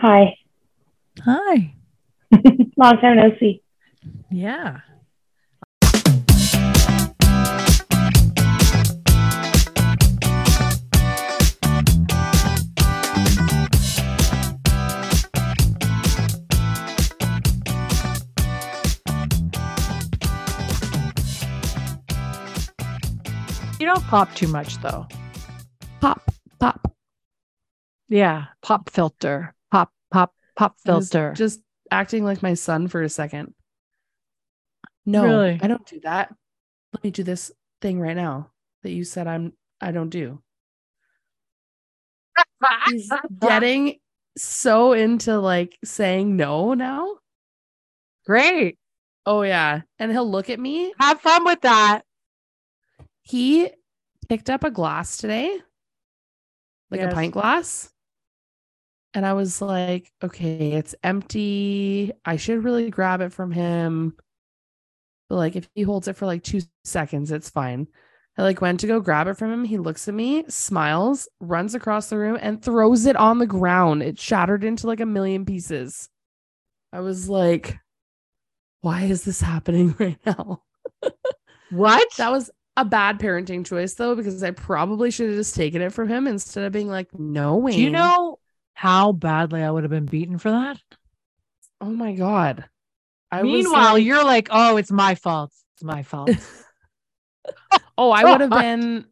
Hi. Hi. Long time no see. Yeah. You don't pop too much though. Pop, pop. Yeah, pop filter. Pop, pop, pop I filter. Just acting like my son for a second. No, Really? I don't do that. Let me do this thing right now that you said I'm I don't do. He's getting so into like saying no now. Great. Oh yeah. And he'll look at me. Have fun with that. He picked up a glass today. Like Yes. a pint glass. And I was like, okay, it's empty. I should really grab it from him. But like if he holds it for like two seconds, it's fine. I like went to go grab it from him. He looks at me, smiles, runs across the room, and throws it on the ground. It shattered into like a million pieces. I was like, why is this happening right now? What? That was a bad parenting choice though, because I probably should have just taken it from him instead of being like, no way. Do you know how badly I would have been beaten for that? Oh my god. I Meanwhile, like- you're like, oh, it's my fault. It's my fault. Oh, I would have been.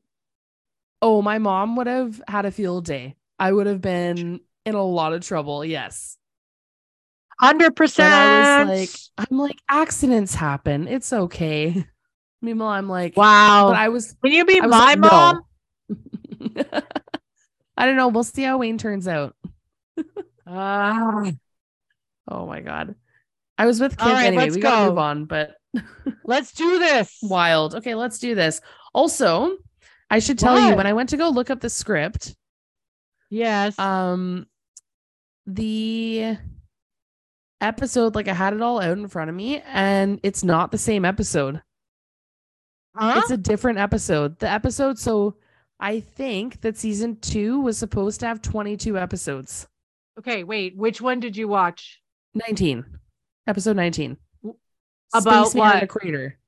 Oh, my mom would have had a field day. I would have been in a lot of trouble. Yes. Hundred But I percent. was like, I'm like, accidents happen. It's okay. Meanwhile, I'm like, wow. But I was, Can you be I my like, no. mom? I don't know. We'll see how Wayne turns out. Ah, Oh my god. I was with kids right, anyway. let's We gotta go. move on, but let's do this. wild. Okay, let's do this. Also, I should tell you when I went to go look up the script, Yes. um the episode like i had it all out in front of me and it's not the same episode Huh? it's a different episode the episode so i think that season two was supposed to have 22 episodes okay, wait. Which one did you watch? 19 episode 19 About Spaceman what? crater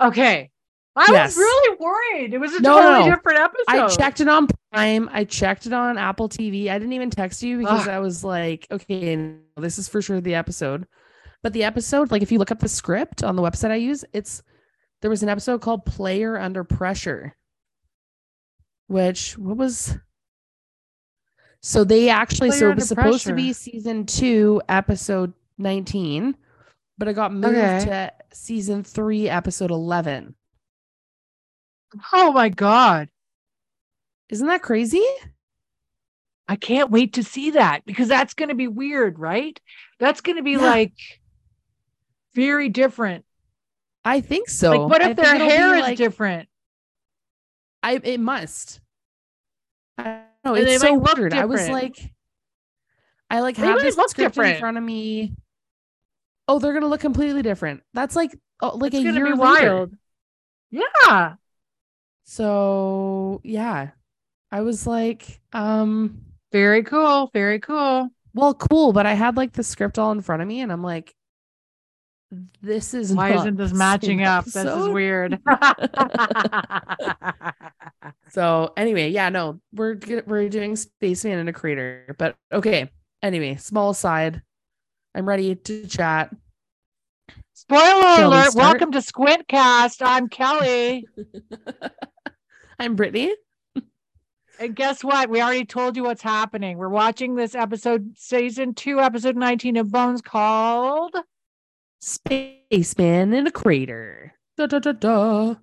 Okay. I Yes. was really worried. It was a No, totally no. different episode. I checked it on Prime. I checked it on Apple TV. I didn't even text you because Ugh. I was like, okay, this is for sure the episode. But the episode, like if you look up the script on the website I use, it's there was an episode called Player Under Pressure. Which what was so they actually so it was supposed to be season two, episode 19, but it got moved Okay. to season three, episode 11. Oh my god. Isn't that crazy? I can't wait to see that because that's going to be weird, right? That's going to be Yeah. like very different. I think so. like, what if think their hair is like- different? I it must. I know. And It's so weird. I was like, I like They have this look script in front of me. Oh, they're gonna look completely different. That's like oh, like It's a going year wild. Yeah. So yeah, I was like, um, Very cool. Very cool. well, cool, but I had like the script all in front of me, and I'm like, this is Why not isn't this matching same up? This is weird. So anyway, yeah, no, we're we're doing Spaceman in a crater, but okay. Anyway, small aside. I'm ready to chat. Spoiler Shall alert. start? Welcome to Squintcast. I'm Kelly. I'm Brittany. And guess what? We already told you what's happening. We're watching this episode, season two, episode 19 of Bones called Spaceman in a crater. Da, da, da, da.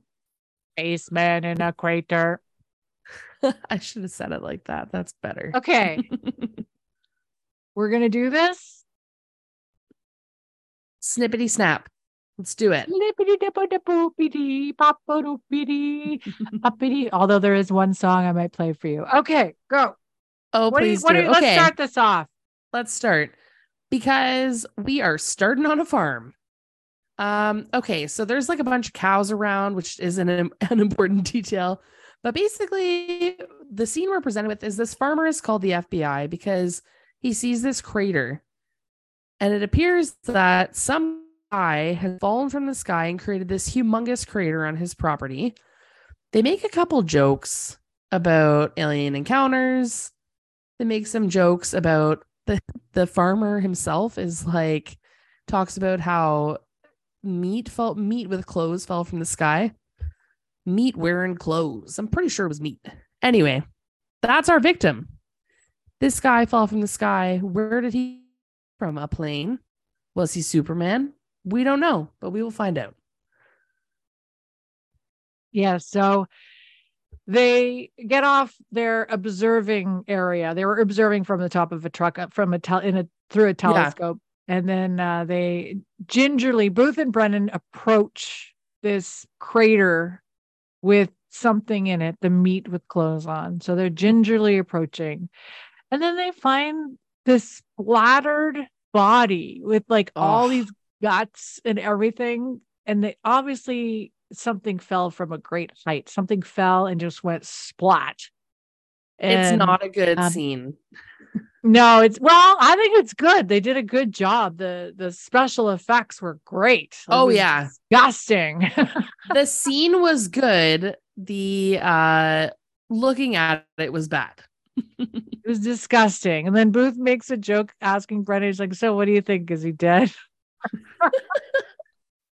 Spaceman in a Crater. I should have said it like that. That's better. Okay, we're going to do this. Snippety snap. Let's do it. Lippity-dippa-dippoopity, pop-a-doopity, poppity. Although there is one song I might play for you. Okay, go. Oh, What do you, please what do. do you, it. let's start this off. let's start because we are starting on a farm. Um, okay, so there's like a bunch of cows around, which isn't an, an important detail, but basically, the scene we're presented with is this farmer is called the FBI because he sees this crater. And it appears that some guy has fallen from the sky and created this humongous crater on his property. They make a couple jokes about alien encounters. They make some jokes about the the farmer himself is like talks about how meat fell meat with clothes fell from the sky. Meat wearing clothes. I'm pretty sure it was meat. Anyway, that's our victim. This guy fell from the sky. Where did he from? A plane? Was he Superman? We don't know, but we will find out. Yeah. So they get off their observing area. They were observing from the top of a truck uh, from a tel- in a through a telescope, yeah. and then uh, they gingerly Booth and Brennan approach this crater with something in it, the meat with clothes on. So they're gingerly approaching, and then they find this splattered body with like oh. all these guts and everything, and they obviously something fell from a great height. Something fell and just went splat. And, it's not a good um, scene. No, it's well, I think it's good. They did a good job. The the special effects were great. It oh yeah. Disgusting. the scene was good. The uh looking at it was bad. it was disgusting. And then Booth makes a joke asking Brennan, he's like, So what do you think? Is he dead?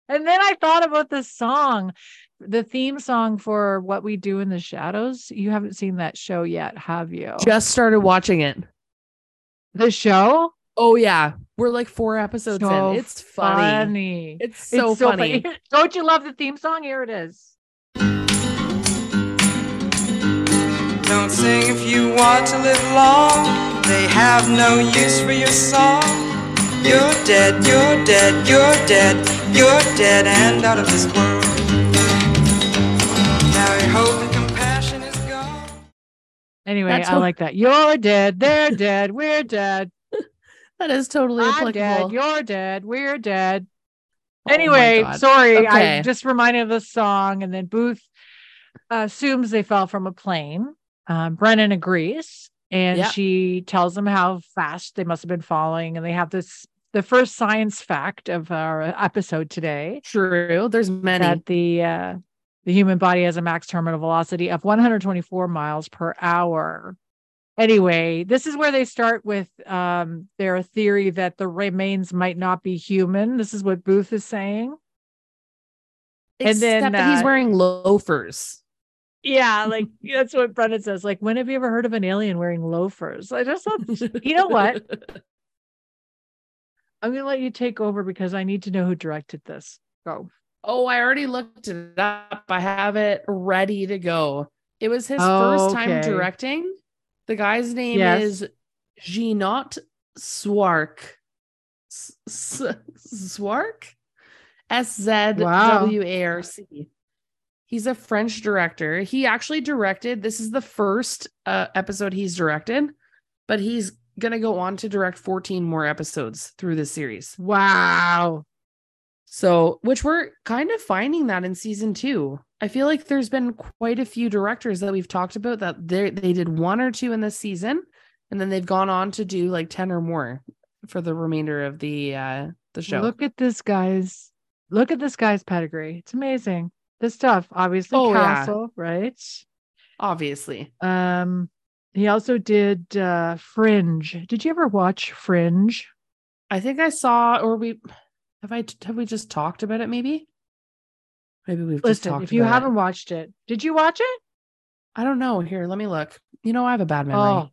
And then I thought about the song, the theme song for What We Do in the Shadows. You haven't seen that show yet, have you? Just started watching it. The show? Oh yeah, we're like four episodes so in. It's funny. funny. It's so, it's so funny. funny. Don't you love the theme song? Here it is. Don't sing if you want to live long. They have no use for your song. You're dead, you're dead, you're dead, you're dead and out of this world. Now your hope and compassion is gone. Anyway, That's I what... like that. You're dead, they're dead, we're dead. that is totally I'm applicable. Dead, you're dead, we're dead. Oh anyway, sorry, okay. I just reminded of the song, and then Booth assumes they fell from a plane. Um, Brennan agrees and yep. she tells them how fast they must have been falling. And they have this the first science fact of our episode today. True. There's many. That the uh, the human body has a max terminal velocity of 124 miles per hour. Anyway this is where they start with um, their theory that the remains might not be human. This is what booth is saying. Except and then uh, he's wearing loafers yeah, like that's what Brennan says. Like, when have you ever heard of an alien wearing loafers? I just thought, you know what? I'm gonna let you take over because I need to know who directed this. Go. Oh, I already looked it up. I have it ready to go. It was his oh, first time okay. directing. The guy's name yes. is Jeannot Szwarc. Szwarc? S Z W A R C. He's a French director. He actually directed, this is the first uh, episode he's directed, but he's going to go on to direct 14 more episodes through this series. Wow. So, which we're kind of finding that in season two. I feel like there's been quite a few directors that we've talked about that they they did one or two in this season, and then they've gone on to do like 10 or more for the remainder of the uh the show. Look at this guy's look at this guy's pedigree. It's amazing the stuff obviously oh, castle yeah. right? Obviously. Um he also did uh fringe. Did you ever watch fringe? I think i saw or we have i have we just talked about it maybe? Maybe we've listen if you haven't it. watched it did you watch it? I don't know. Here let me look. You know i have a bad memory. Oh,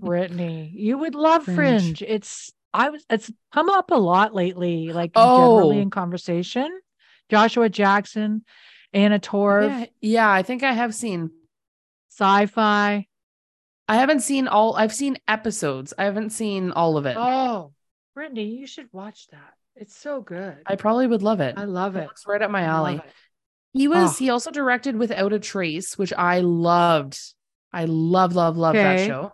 brittany you would love fringe. fringe. It's i was it's come up a lot lately like oh. generally in conversation Joshua Jackson, Anna Torv. Yeah, yeah, I think I have seen sci-fi. I haven't seen all I've seen episodes. I haven't seen all of it. Oh, Brittany, you should watch that. It's so good. I probably would love it. I love it. It's right up my alley. He was oh. he also directed Without a Trace, which I loved. I love, love, love okay. that show.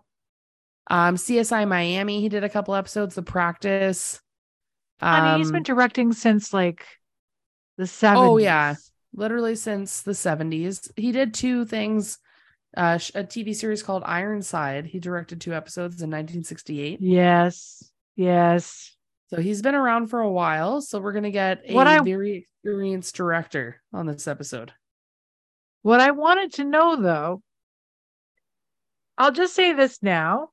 Um, CSI Miami, he did a couple episodes, The Practice. Um, I mean, he's been directing since like the 70s. Oh yeah, literally since the 70s. He did two things uh, a TV series called Ironside. He directed two episodes in 1968. Yes. Yes. So he's been around for a while. So we're gonna get a What I- very experienced director on this episode. What I wanted to know though, I'll just say this now.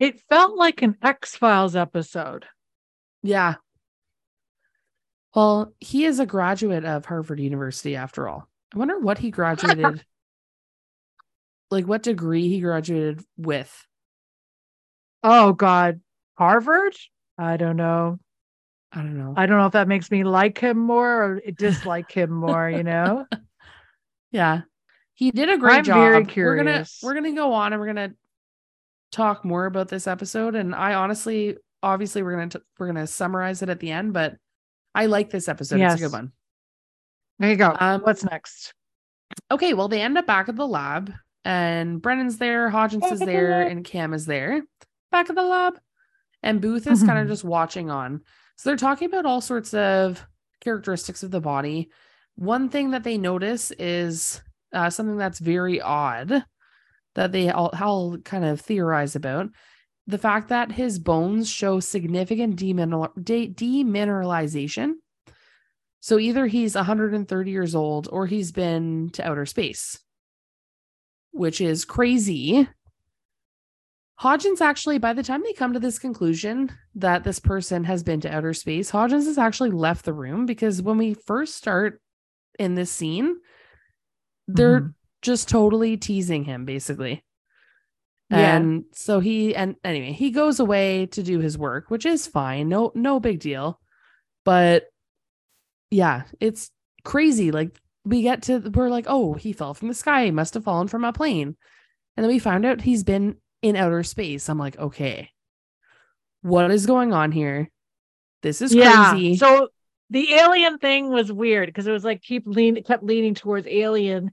It felt like an X Files episode. Yeah. Well, he is a graduate of Harvard University after all. I wonder what he graduated like what degree he graduated with. Oh God. Harvard? I don't know. I don't know. I don't know if that makes me like him more or dislike him more, you know? yeah. He did a great I'm job. very We're gonna we're gonna go on and we're gonna talk more about this episode. And I honestly, obviously, we're gonna t- we're gonna summarize it at the end, but I like this episode. It's a good one. There you go. Um, What's next? Okay, well, they end up back at the lab, and Brennan's there, Hodgins is there, and Cam is there. Back at the lab. And Booth is kind of Mhm. just watching on. So they're talking about all sorts of characteristics of the body. One thing that they notice is uh, something that's very odd that they all, all kind of theorize about the fact that his bones show significant demineral, de- demineralization. So either he's 130 years old or he's been to outer space, which is crazy. Hodgins actually, by the time they come to this conclusion that this person has been to outer space, Hodgins has actually left the room because when we first start in this scene, they're Mhm. just totally teasing him, basically. Yeah. And so he and anyway, he goes away to do his work, which is fine. No, no big deal. But yeah, it's crazy. Like we get to we're like, oh, he fell from the sky, he must have fallen from a plane. And then we found out he's been in outer space. I'm like, okay, what is going on here? This is crazy. So the alien thing was weird because it was like keep lean kept leaning towards alien.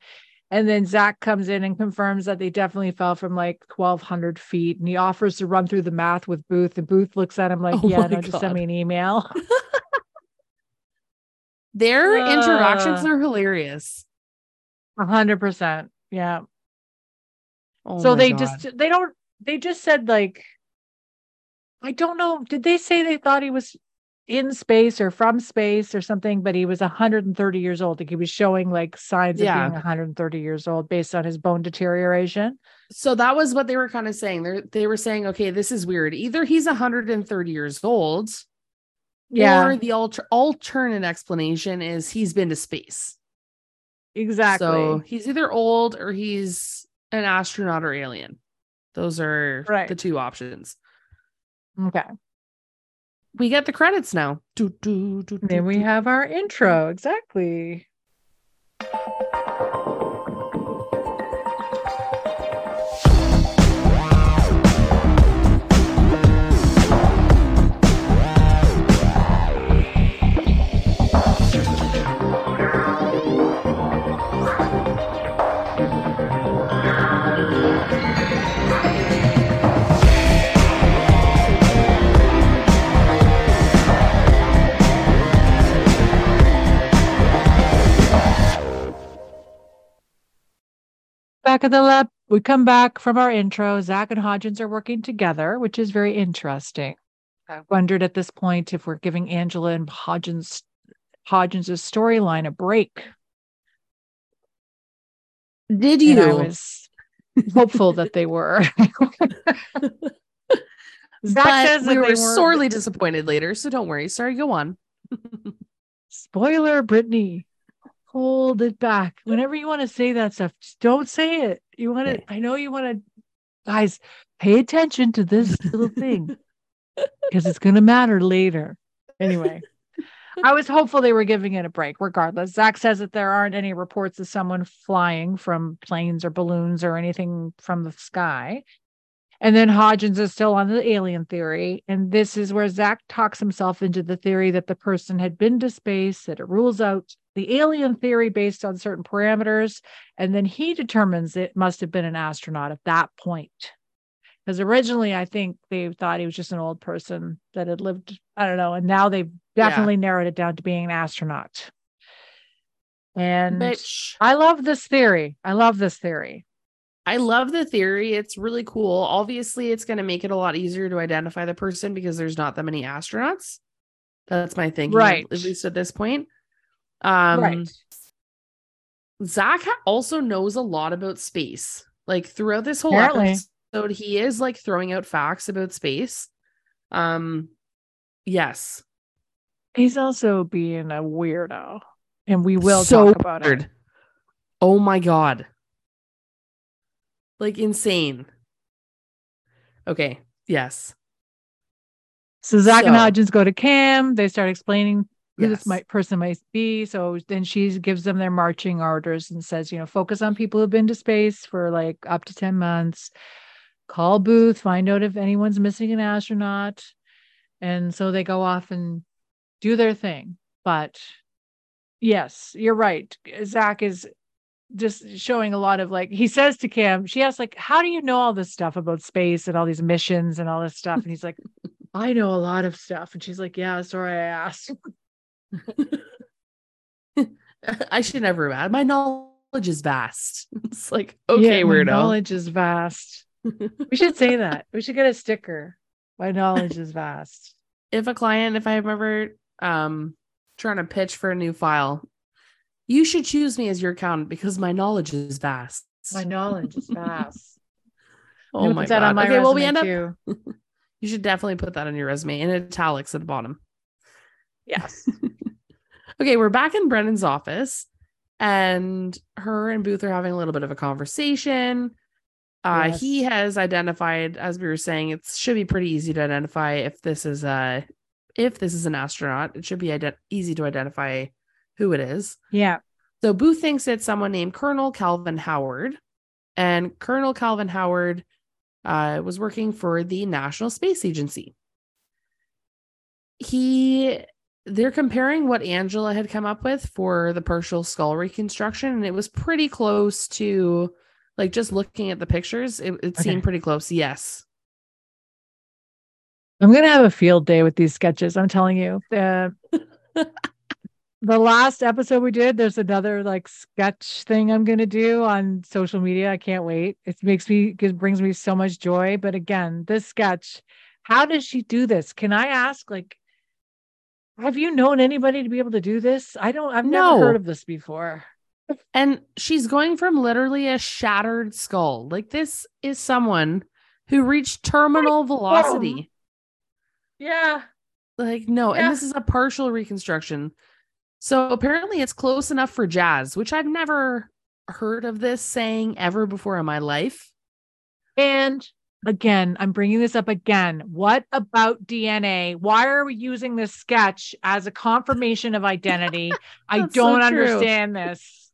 And then Zack comes in and confirms that they definitely fell from like 1200 feet. And he offers to run through the math with Booth. And Booth looks at him like, Oh Yeah, no, just send me an email. Their interactions Uh. are hilarious. A hundred percent. Yeah. Oh so they God. just they don't they just said like I don't know. Did they say they thought he was in space or from space or something? But he was 130 years old. Like he was showing like signs Yeah. of being 130 years old based on his bone deterioration. so that was what they were kind of saying. They they were saying, okay, this is weird. Either he's 130 years old, yeah. or the alter- alternate explanation is he's been to space. exactly. So he's either old or he's an astronaut or alien. Those are Right. the two options. okay. We get the credits now. Do, do, do, do, Then we do. have our intro. Exactly. Back at the lab, we come back from our intro. Zack and Hodgins are working together, which is very interesting. I wondered at this point if we're giving Angela and Hodgins Hodgins' storyline a break. Did And I you? was hopeful that they were. Zack we were sorely disappointed later. So don't worry. Sorry, go on. Spoiler, Brittany. Hold it back. Whenever you want to say that stuff, just don't say it. You want to. I know you want to, guys, pay attention to this little thing because it's going to matter later. Anyway, I was hopeful they were giving it a break regardless. Zack says that there aren't any reports of someone flying from planes or balloons or anything from the sky. And then Hodgins is still on the alien theory. And this is where Zack talks himself into the theory that the person had been to space, that it rules out the alien theory based on certain parameters. And then he determines it must have been an astronaut at that point. Because originally, I think they thought he was just an old person that had lived, I don't know. And now they've Yeah. definitely narrowed it down to being an astronaut. And Bitch. I love this theory. I love this theory. I love the theory. It's really cool. Obviously, it's going to make it a lot easier to identify the person because there's not that many astronauts. That's my thinking, Right. At least at this point. Um, right. Zack also knows a lot about space. Like throughout this whole Apparently. episode, he is like throwing out facts about space. Um, yes, He's also being a weirdo, and we will So talk about weird. it. Oh my god, like insane. Okay, yes, So Zack and So- Hodgins go to Cam. They start explaining who yes. this might person might be. So then she gives them their marching orders and says, you know, focus on people who've been to space for like up to 10 months. Call Booth, find out if anyone's missing an astronaut. And so they go off and do their thing. But yes, you're right. Zack is just showing a lot of like he says to Cam, she asks, like, how do you know all this stuff about space and all these missions and all this stuff? And he's like, I know a lot of stuff. And she's like, Yeah, sorry I asked. I should never have. My knowledge is vast. It's like okay, Yeah, my weirdo. knowledge is vast. We should say that. We should get a sticker. My knowledge is vast. if a client, if I'm ever um trying to pitch for a new file, you should choose me as your accountant because my knowledge is vast. My knowledge is vast. Oh my god. my okay, well we end up you should definitely put that on your resume in italics at the bottom. Yes. Okay, we're back in Brennan's office and her and Booth are having a little bit of a conversation. Uh Yes. he has identified as we were saying it should be pretty easy to identify if this is a if this is an astronaut. It should be ide- easy to identify who it is. Yeah. So Booth thinks it's someone named Colonel Calvin Howard, and Colonel Calvin Howard uh, was working for the National Space Agency. He, they're comparing what Angela had come up with for the partial skull reconstruction, and it was pretty close to, like, just looking at the pictures, it, it Okay. seemed pretty close. Yes. I'm gonna have a field day with these sketches. I'm telling you. The the last episode we did, there's another like sketch thing I'm gonna do on social media. I can't wait. It makes me it brings me so much joy. But again, this sketch, how does she do this? Can I ask, like, have you known anybody to be able to do this? I don't I've No. never heard of this before. And she's going from literally a shattered skull. Like, this is someone who reached terminal velocity. Yeah. Like, no, Yeah. and this is a partial reconstruction. So apparently it's close enough for jazz, which I've never heard of this saying ever before in my life. And again, I'm bringing this up again. What about DNA? Why are we using this sketch as a confirmation of identity? I don't true. understand this.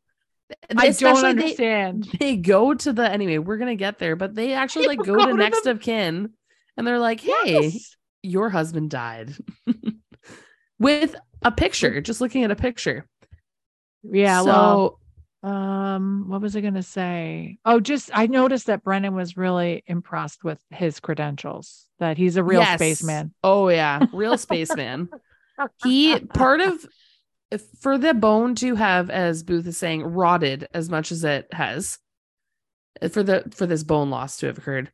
I don't Especially they- understand. They, go to the anyway, we're gonna get there, but they actually like go, Go to to next the- of kin and they're like, hey, Yes. your husband died. With a picture, just looking at a picture. Yeah. so well, um, what was I going to say? Oh, just I noticed that Brennan was really impressed with his credentials. That he's a real Yes. spaceman. Oh yeah, real spaceman. he part of if- for the bone to have as booth is saying rotted as much as it has uh, for the for this bone loss to have occurred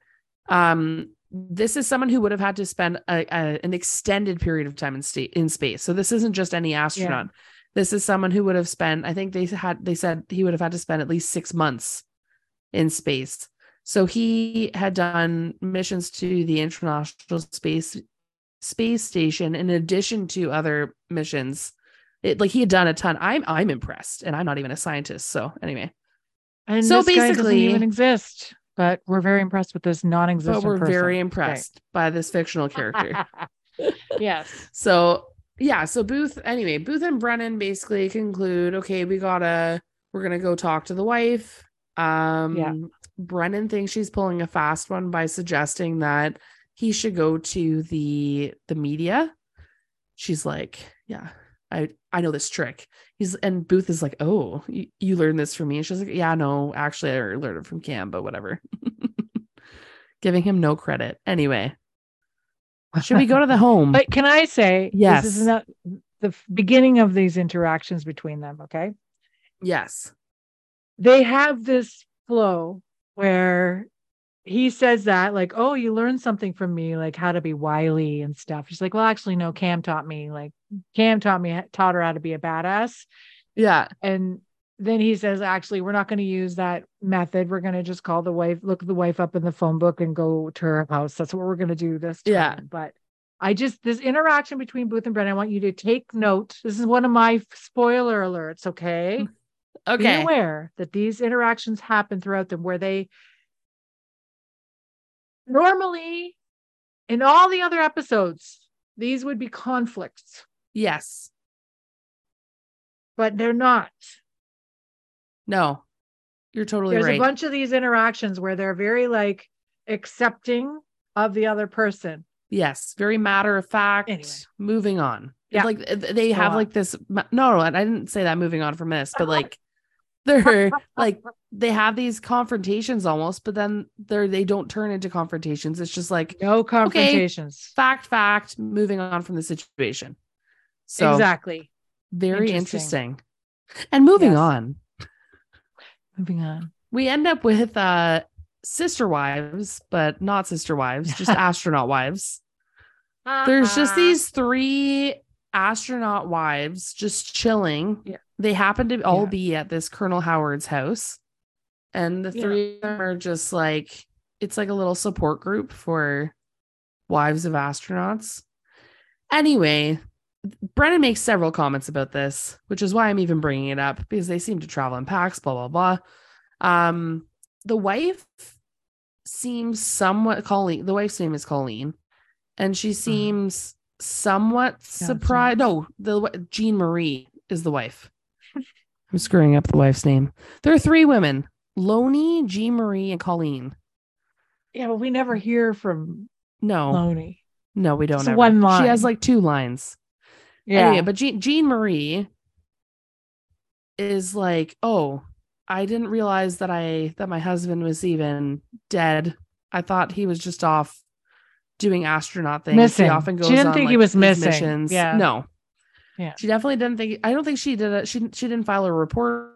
um this is someone who would have had to spend a, a, an extended period of time in state in space so this isn't just any astronaut this is someone who would have spent i think they had they said he would have had to spend at least six months in space so he had done missions to the international space space station in addition to other missions. It like he had done a ton. I'm I'm impressed, and I'm not even a scientist. So anyway, And So this guy doesn't even exist. But we're very impressed with this non-existent. but we're person. very Okay. impressed by this fictional character. yes. so yeah, so Booth. Anyway, Booth and Brennan basically conclude. Okay, we gotta we're gonna go talk to the wife. Um, Yeah. Brennan thinks she's pulling a fast one by suggesting that he should go to the the media. She's like, yeah, I I know this trick. He's and Booth is like, oh, you, you learned this from me. And she's like, yeah, no, actually, I learned it from Cam, but whatever. Giving him no credit. Anyway, should we go to the home? But can I say, Yes. this is not the beginning of these interactions between them. Okay. yes. They have this flow where he says that like oh you learned something from me like how to be wily and stuff she's like well actually no cam taught me like cam taught me taught her how to be a badass Yeah. and then he says actually we're not going to use that method. We're going to just call the wife look the wife up in the phone book and go to her house. That's what we're going to do this time. Yeah. but i just this interaction between booth and brennan i want you to take note. This is one of my spoiler alerts okay? Be Okay. aware that these interactions happen throughout them where they normally in all the other episodes these would be conflicts. Yes. but they're not No. You're totally there's right. There's a bunch of these interactions where they're very like accepting of the other person Yes, very matter of fact. Anyway. Moving on. Yeah. Like they have like this. No, no, I didn't say that moving on from this, but like they're like they have these confrontations almost, but then they're they don't turn into confrontations. It's just like no confrontations fact, fact, moving on from the situation. So exactly very Interesting. interesting. And moving Yes. on, moving on we end up with uh sister wives, but not sister wives, just astronaut wives. There's just Uh-huh. these three astronaut wives just chilling. Yeah. They happen to all Yeah. be at this Colonel Howard's house. And the Yeah. three of them are just like, it's like a little support group for wives of astronauts. Anyway, Brennan makes several comments about this, which is why I'm even bringing it up because they seem to travel in packs, blah, blah, blah. Um, the wife seems somewhat Colleen, the wife's name is Colleen, and she seems somewhat surprised. No, the Jean Marie is the wife. I'm screwing up the wife's name. There are three women: Loney, Jean Marie, and Colleen. yeah but we never hear from No, Loney no, we don't. Just ever. one She has like two lines. Yeah Anyway, but Jean, Jean Marie is like, oh, I didn't realize that I that my husband was even dead. I thought he was just off doing astronaut things. Missing. He often goes. She didn't on, think he was missing. missions. Yeah. No. Yeah. She definitely didn't think I don't think she did it. She she didn't file a report.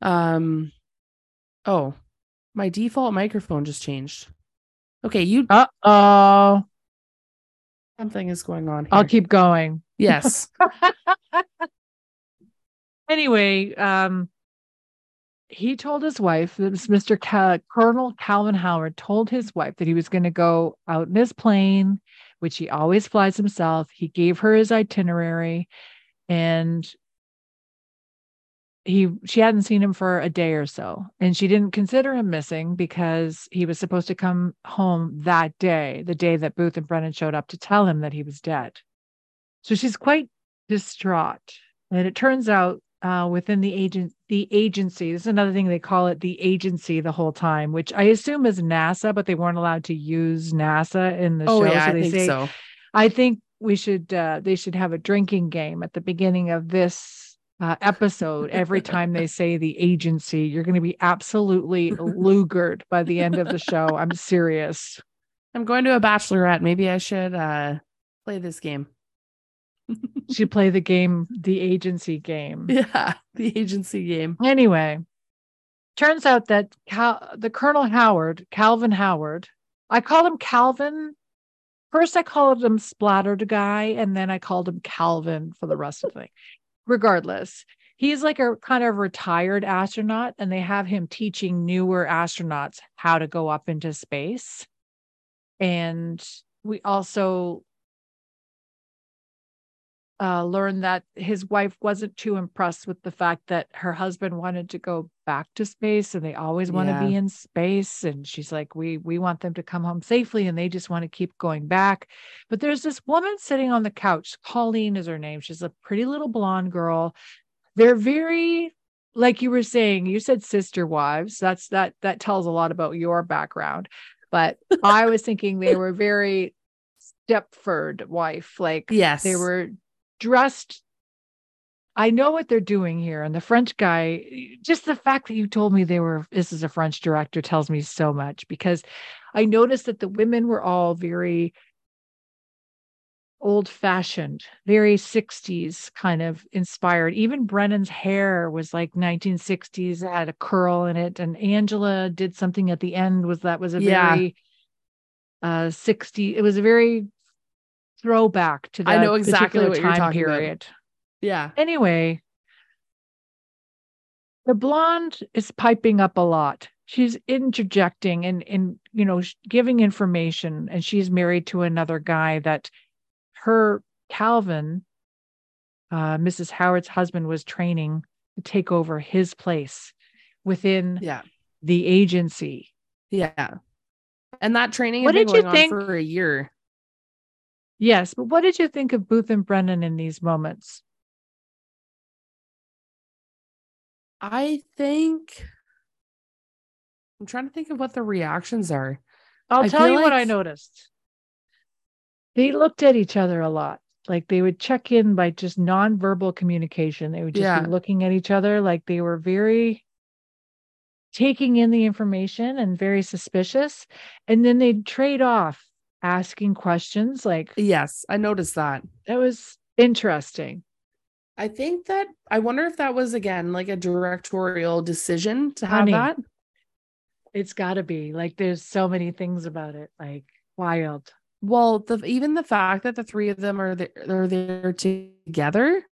Um oh, my default microphone just changed. Okay, you uh-oh something is going on here. i'll keep going yes. anyway, um, he told his wife, this Mr. Cal- Colonel Calvin Howard told his wife that he was going to go out in his plane, which he always flies himself. He gave her his itinerary and he she hadn't seen him for a day or so and she didn't consider him missing because he was supposed to come home that day the day that booth and brennan showed up to tell him that he was dead. So she's quite distraught. And it turns out uh, within the agent the agency this is another thing they call it the agency the whole time which i assume is nasa but they weren't allowed to use nasa in the Oh show. yeah, so I they think say so. I think we should uh, they should have a drinking game at the beginning of this uh, episode. Every time they say the agency, you're going to be absolutely lugered by the end of the show. I'm serious. I'm going to a bachelorette. Maybe I should uh play this game. She play the game, the agency game. Yeah, the agency game. Anyway, turns out that Cal- the Colonel Howard, Calvin Howard, I called him Calvin. First, I called him Splattered Guy, and then I called him Calvin for the rest of the thing. Regardless, he's like a kind of retired astronaut, and they have him teaching newer astronauts how to go up into space. And we also uh, learned that his wife wasn't too impressed with the fact that her husband wanted to go back to space and they always want to Yeah. be in space. And she's like we we want them to come home safely and they just want to keep going back. But there's this woman sitting on the couch. Colleen is her name. She's a pretty little blonde girl. They're very like you were saying you said sister wives. That's that that tells a lot about your background. But i was thinking they were very stepford wife. Like Yes. they were dressed i know what they're doing here and the french guy just the fact that you told me they were this is a french director tells me so much because i noticed that the women were all very old fashioned, very 60s kind of inspired. Even Brennan's hair was like 1960s, it had a curl in it. And Angela did something at the end was that was a Yeah. very uh 60 it was a very throwback to that I know exactly particular what you're time about. period. Yeah. Anyway, the blonde is piping up a lot. She's interjecting and and you know giving information, and she's married to another guy that her Calvin, uh, Mrs. Howard's husband, was training to take over his place within Yeah. the agency. Yeah. And that training What did you going think- on for a year. Yes, but what did you think of Booth and Brennan in these moments? I think I'm trying to think of what the reactions are. I'll I tell you what I noticed. They looked at each other a lot. Like they would check in by just nonverbal communication. They would just Yeah. be looking at each other like they were very taking in the information and very suspicious. And then they'd trade off asking questions. Like Yes, I noticed that. that was interesting. I think that I wonder if that was again like a directorial decision to have Honey. that. It's got to be like there's so many things about it. Like wild. Well, the even the fact that the three of them are there, they're there together,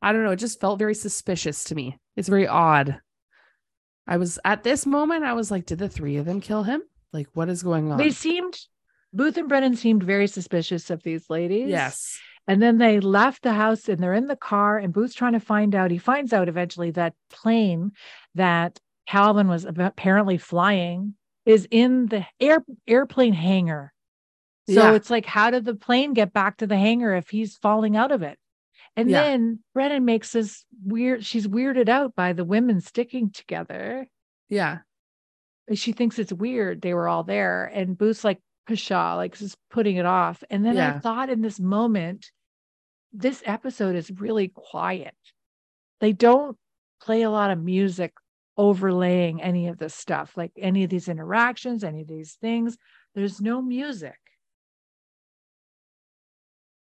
I don't know. It just felt very suspicious to me. It's very odd. I was at this moment, I was like, did the three of them kill him? Like, what is going on? They seemed, Booth and Brennan seemed very suspicious of these ladies. yes. And then they left the house and they're in the car, and Booth's trying to find out. He finds out eventually that plane that Calvin was apparently flying is in the air airplane hangar. So Yeah. it's like, how did the plane get back to the hangar if he's falling out of it? And Yeah. then Brennan makes this weird, she's weirded out by the women sticking together. Yeah. She thinks it's weird. They were all there. And Booth's like, pshaw, like just putting it off. And then I thought in this moment, this episode is really quiet. They don't play a lot of music overlaying any of this stuff, like any of these interactions, any of these things. There's no music.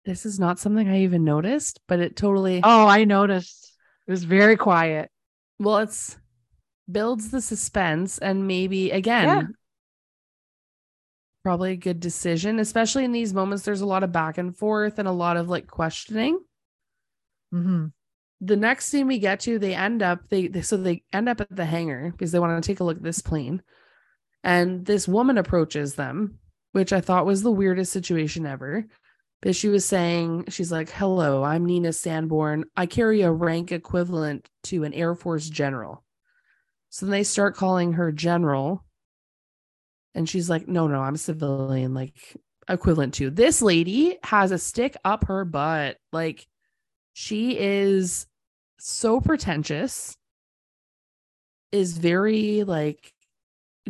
This is not something I even noticed, but it totally Oh, I noticed. It was very quiet. well, it's builds the suspense and maybe again Yeah. Probably a good decision, especially in these moments. There's a lot of back and forth and a lot of like questioning. Mhm. the next scene we get to, they end up they, they so they end up at the hangar because they want to take a look at this plane, and this woman approaches them, which I thought was the weirdest situation ever. But she was saying, she's like, "Hello, I'm Nina Sanborn. I carry a rank equivalent to an Air Force general." So then they start calling her general, and she's like, "No, no, I'm a civilian, like equivalent to." This lady has a stick up her butt, like she is so pretentious is very like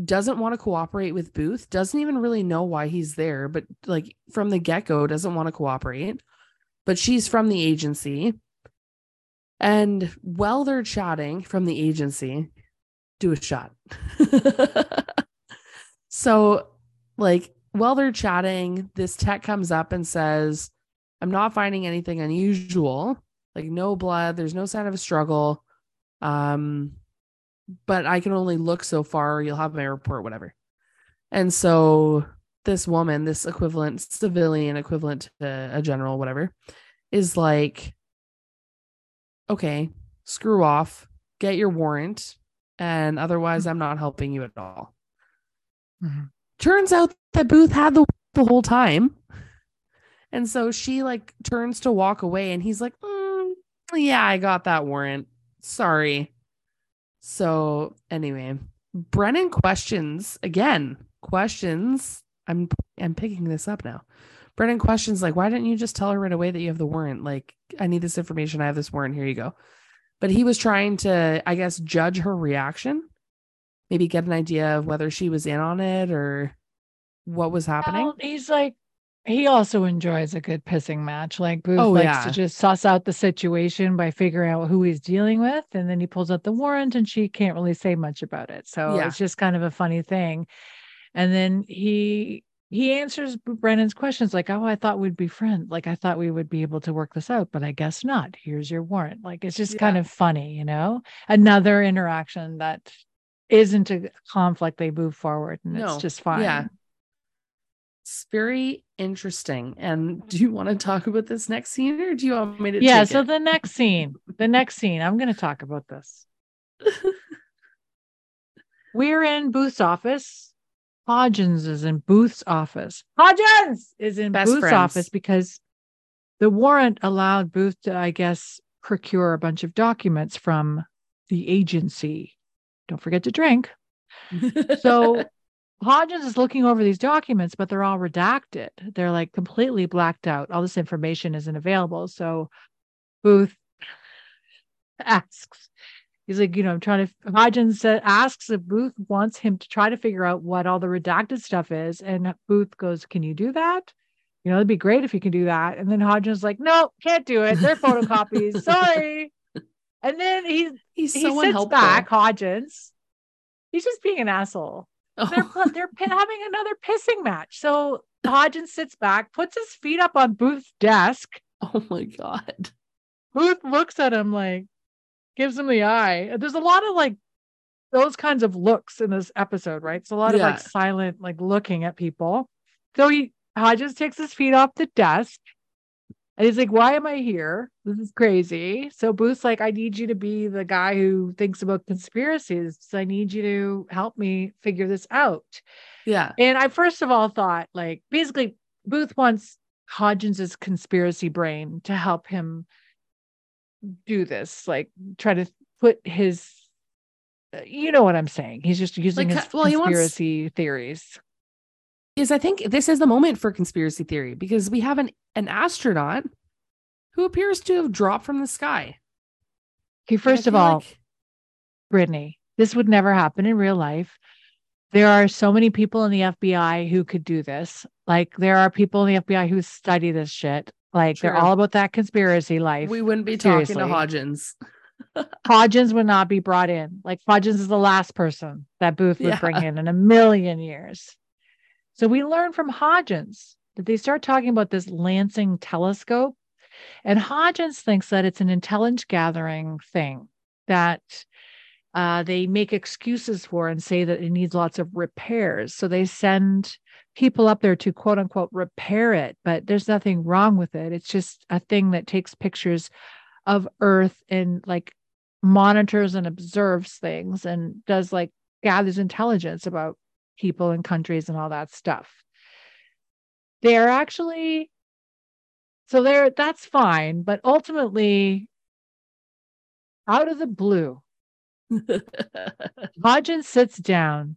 doesn't want to cooperate with booth doesn't even really know why he's there but like from the get-go doesn't want to cooperate. But she's from the agency. And while they're chatting from the agency do a shot so like while they're chatting this tech comes up and says I'm not finding anything unusual, like no blood, there's no sign of a struggle. Um, but I can only look so far, you'll have my report, whatever. And so this woman, this equivalent civilian equivalent to a general, whatever, is like, okay, screw off, get your warrant, and otherwise I'm not helping you at all. Mhm. Turns out that Booth had the the whole time. And so she like turns to walk away, and he's like, "Mm, "Yeah, I got that warrant. Sorry." So anyway, Brennan questions again. Questions. I'm I'm picking this up now. Brennan questions like, "Why didn't you just tell her right away that you have the warrant? Like, I need this information. I have this warrant. Here you go." But he was trying to, I guess, judge her reaction, maybe get an idea of whether she was in on it or what was happening. Well, he's like, he also enjoys a good pissing match. Like Booth Oh, likes yeah. to just suss out the situation by figuring out who he's dealing with, and then he pulls out the warrant, and she can't really say much about it. So Yeah. it's just kind of a funny thing. And then he he answers Brennan's questions like, "Oh, I thought we'd be friends. Like I thought we would be able to work this out, but I guess not. Here's your warrant." Like it's just Yeah. kind of funny, you know. Another interaction that isn't a conflict. They move forward, and No. it's just fine. Yeah. It's very interesting. And do you want to talk about this next scene or do you want me to yeah. So it? the next scene, the next scene, I'm going to talk about this. We're in Booth's office. Hodgins is in Booth's office. Hodgins is in Best Booth's friends. office because the warrant allowed Booth to, I guess, procure a bunch of documents from the agency. Don't forget to drink. So Hodgins is looking over these documents, but they're all redacted. They're like completely blacked out. All this information isn't available. So Booth asks, he's like, you know, I'm trying to, Hodgins said, asks if Booth wants him to try to figure out what all the redacted stuff is. And Booth goes, Can you do that? You know, it'd be great if you can do that. And then Hodgins is like, No, can't do it. They're photocopies. Sorry. And then he's He's he sits unhelpful. back, Hodgins. He's just being an asshole Oh, they're they're pi- having another pissing match. So Hodgins sits back, puts his feet up on Booth's desk. oh my God. Booth looks at him like, gives him the eye. There's a lot of like those kinds of looks in this episode, right? It's a lot of like silent, like looking at people. So he Hodgins takes his feet off the desk. And he's like, Why am I here? This is crazy. So Booth's like, I need you to be the guy who thinks about conspiracies. So I need you to help me figure this out. Yeah. And I first of all thought, like, basically, Booth wants Hodgins's conspiracy brain to help him do this, like, try to put his, uh, you know what I'm saying? He's just using Like, his well, he wants- conspiracy theories. Because I think this is the moment for conspiracy theory because we have an, an astronaut who appears to have dropped from the sky. Okay, first of all, like- Brittany, this would never happen in real life. There are so many people in the FBI who could do this. Like, there are people in the FBI who study this shit. Like, they're all about that conspiracy life. we wouldn't be talking to Hodgins. Hodgins would not be brought in. Like Hodgins is the last person that Booth would Yeah. bring in in a million years. So we learn from Hodgins that they start talking about this Lansing telescope. And Hodgins thinks that it's an intelligence gathering thing that uh, they make excuses for and say that it needs lots of repairs. So they send people up there to quote unquote repair it, but there's nothing wrong with it. It's just a thing that takes pictures of Earth and like monitors and observes things and does like gathers intelligence about people and countries and all that stuff. They're actually so they're that's fine, but ultimately out of the blue, Hodgins sits down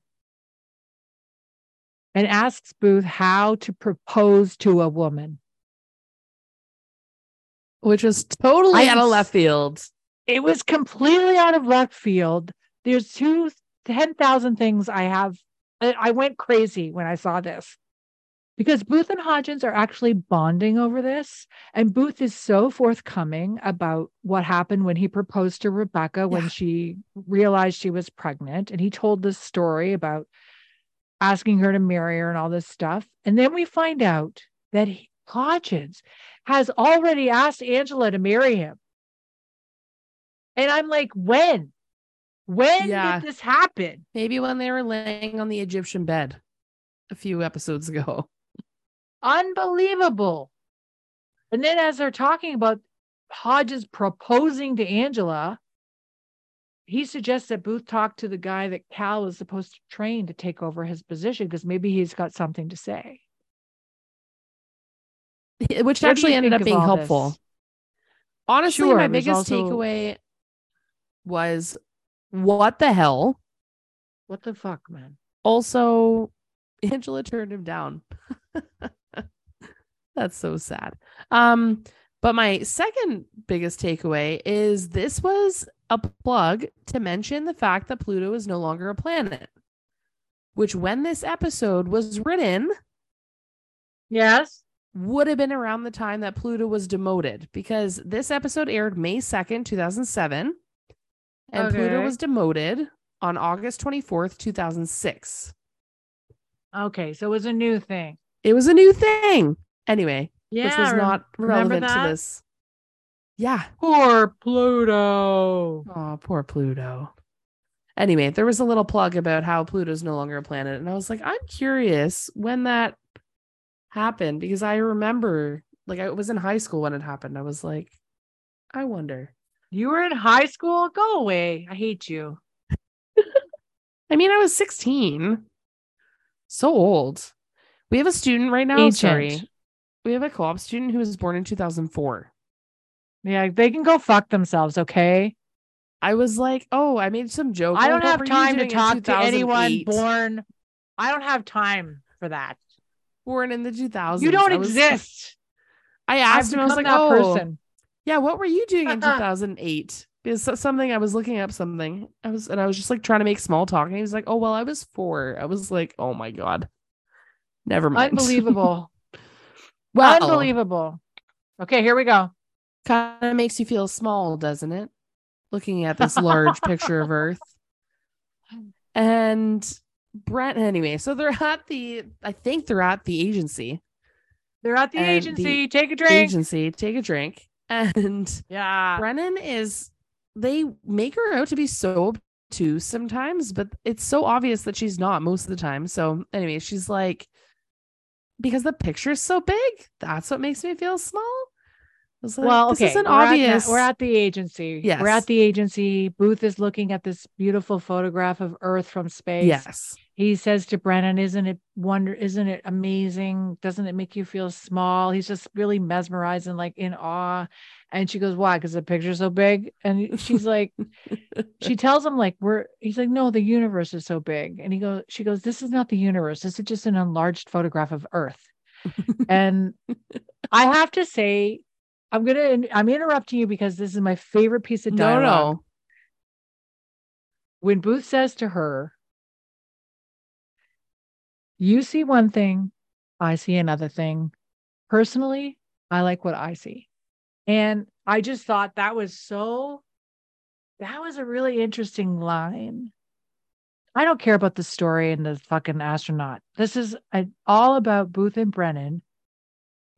and asks Booth how to propose to a woman. Which was totally I out of left field. It was completely out of left field. There's two 10,000 things I have. I went crazy when I saw this because Booth and Hodgins are actually bonding over this. And Booth is so forthcoming about what happened when he proposed to Rebecca when Yeah. she realized she was pregnant. And he told this story about asking her to marry her and all this stuff. And then we find out that he, Hodgins has already asked Angela to marry him. And I'm like, when? When Yeah. did this happen? Maybe when they were laying on the Egyptian bed a few episodes ago. Unbelievable. And then as they're talking about Hodgins proposing to Angela, he suggests that Booth talk to the guy that Cal was supposed to train to take over his position because maybe he's got something to say. Which What actually ended up being helpful. this? Honestly, Sure, my biggest also- takeaway was what the hell? What the fuck, man? Also, Angela turned him down. That's so sad. Um, but my second biggest takeaway is this was a plug to mention the fact that Pluto is no longer a planet. Which, when this episode was written, Yes. would have been around the time that Pluto was demoted because this episode aired May 2nd, 2007. And Pluto was demoted on August 24th, 2006. Okay, so it was a new thing. It was a new thing. Anyway, Yeah, which was not relevant to this. Yeah. Poor Pluto. Oh, poor Pluto. Anyway, there was a little plug about how Pluto's no longer a planet. And I was like, I'm curious when that happened because I remember, like, I was in high school when it happened. I was like, I wonder. You were in high school? Go away. I hate you. I mean, I was 16. So old. We have a student right now. Sorry. Ancient. We have a co op student who was born in 2004. Yeah, they can go fuck themselves, okay? I was like, oh, I made some joke. I "Oh, don't have time to talk to anyone born. I don't have time for that. born in the 2000s. You don't I was- exist. I I've asked him, I was like, that oh, person. Yeah, what were you doing in uh-huh. 2008? Because something I was looking up something. I was, and I was just like trying to make small talk. And he was like, oh, well, I was four. I was like, oh my God. Never mind. Unbelievable. well, Unbelievable. Okay, here we go. kind of makes you feel small, doesn't it? Looking at this large picture of Earth. And Brent, anyway, so they're at the, I think they're at the agency. They're at the And the agency. Take a drink. Agency, take a drink. And Yeah. Brennan is, they make her out to be so obtuse sometimes, but it's so obvious that she's not most of the time. So, anyway, she's like, because the picture is so big, that's what makes me feel small. Like, Well, this okay. isn't we're at the- obvious. we're at the agency. We're at the agency. Booth is looking at this beautiful photograph of Earth from space. yes. He says to Brennan, "Isn't it wonder? Isn't it amazing? Doesn't it make you feel small?" He's just really mesmerized and like in awe. And she goes, "Why? Because the picture's so big." And she's like, she tells him like, "We're." He's like, "No, the universe is so big." And he goes, she goes, "This is not the universe. This is just an enlarged photograph of Earth." and I have to say, I'm gonna I'm interrupting you because this is my favorite piece of no, dialogue. no. When Booth says to her, "You see one thing, I see another thing. Personally, I like what I see," and I just thought that was so. That was a really interesting line. I don't care about the story and the fucking astronaut. This is uh, all about Booth and Brennan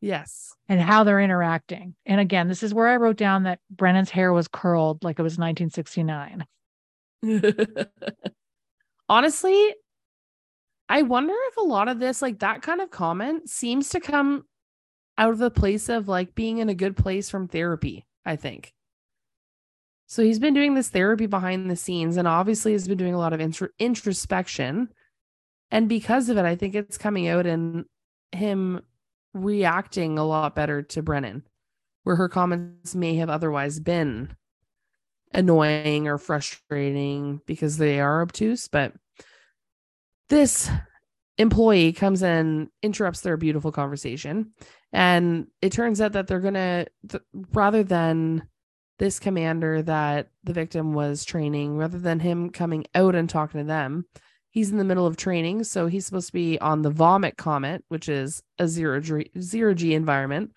Yes. and how they're interacting. And again, this is where I wrote down that Brennan's hair was curled like it was 1969. Honestly, I wonder if a lot of this, like that kind of comment, seems to come out of the place of like being in a good place from therapy, I think. So he's been doing this therapy behind the scenes and obviously has been doing a lot of intro- introspection. And because of it, I think it's coming out in him reacting a lot better to Brennan, where her comments may have otherwise been annoying or frustrating because they are obtuse. But this employee comes in, interrupts their beautiful conversation, and it turns out that they're gonna, th- rather than this commander that the victim was training, rather than him coming out and talking to them, he's in the middle of training. So he's supposed to be on the Vomit Comet, which is a zero G, zero G environment.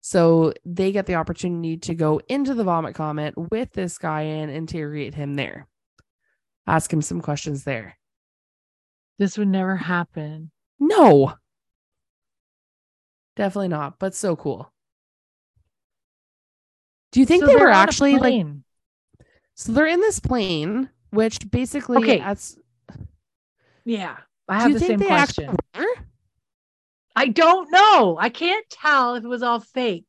So they get the opportunity to go into the Vomit Comet with this guy and interrogate him there, ask him some questions there. This would never happen. No, definitely not, but so cool. Do you think So they were actually like so they're in this plane, which basically Okay. that's yeah. I have the same question. I don't know. I can't tell if it was all fake.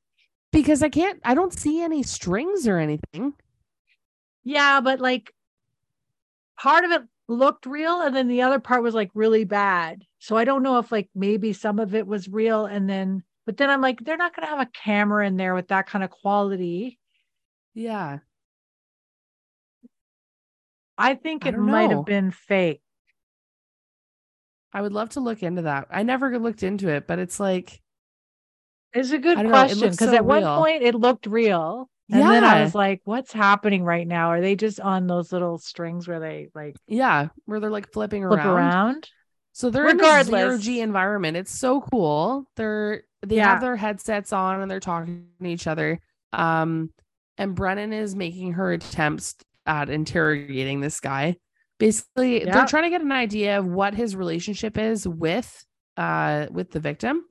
Because I can't I don't see any strings or anything. Yeah, but like part of it looked real and then the other part was like really bad. So I don't know if like maybe some of it was real and then but then I'm like they're not going to have a camera in there with that kind of quality. Yeah. I think I it might have been fake. I would love to look into that. I never looked into it, but it's like It's a good I don't know, it question because so at one point it looked real. And then I was like, what's happening right now? Are they just on those little strings where they like yeah, where they're like flipping flip around. around? So they're in a zero G environment. It's so cool. They're they Yeah. have their headsets on and they're talking to each other. Um, and Brennan is making her attempts at interrogating this guy Basically, Yeah. they're trying to get an idea of what his relationship is with uh with the victim.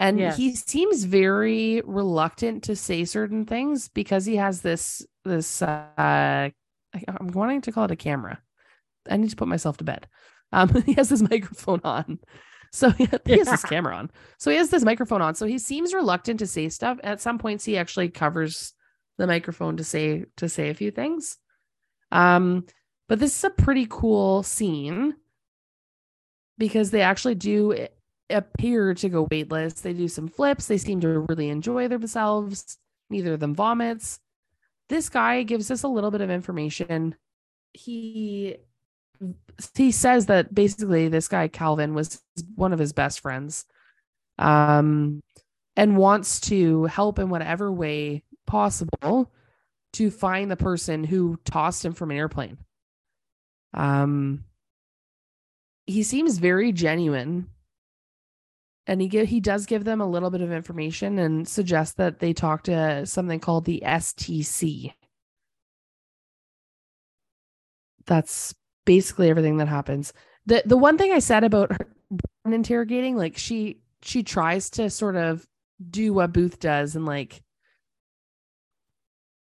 And he seems very reluctant to say certain things because he has this this uh I'm wanting to call it a camera. I need to put myself to bed. Um he has this microphone on. So he, he has this camera on. So he has this microphone on. So he seems reluctant to say stuff. At some points he actually covers the microphone to say to say a few things. Um but this is a pretty cool scene because they actually do appear to go weightless. They do some flips. They seem to really enjoy themselves. Neither of them vomits. This guy gives us a little bit of information. He he says that basically this guy Calvin was one of his best friends. Um and wants to help in whatever way possible to find the person who tossed him from an airplane. Um he seems very genuine and he give, he does give them a little bit of information and suggests that they talk to something called the STC. That's basically everything that happens. The the one thing I said about her interrogating, like she she tries to sort of do what Booth does and like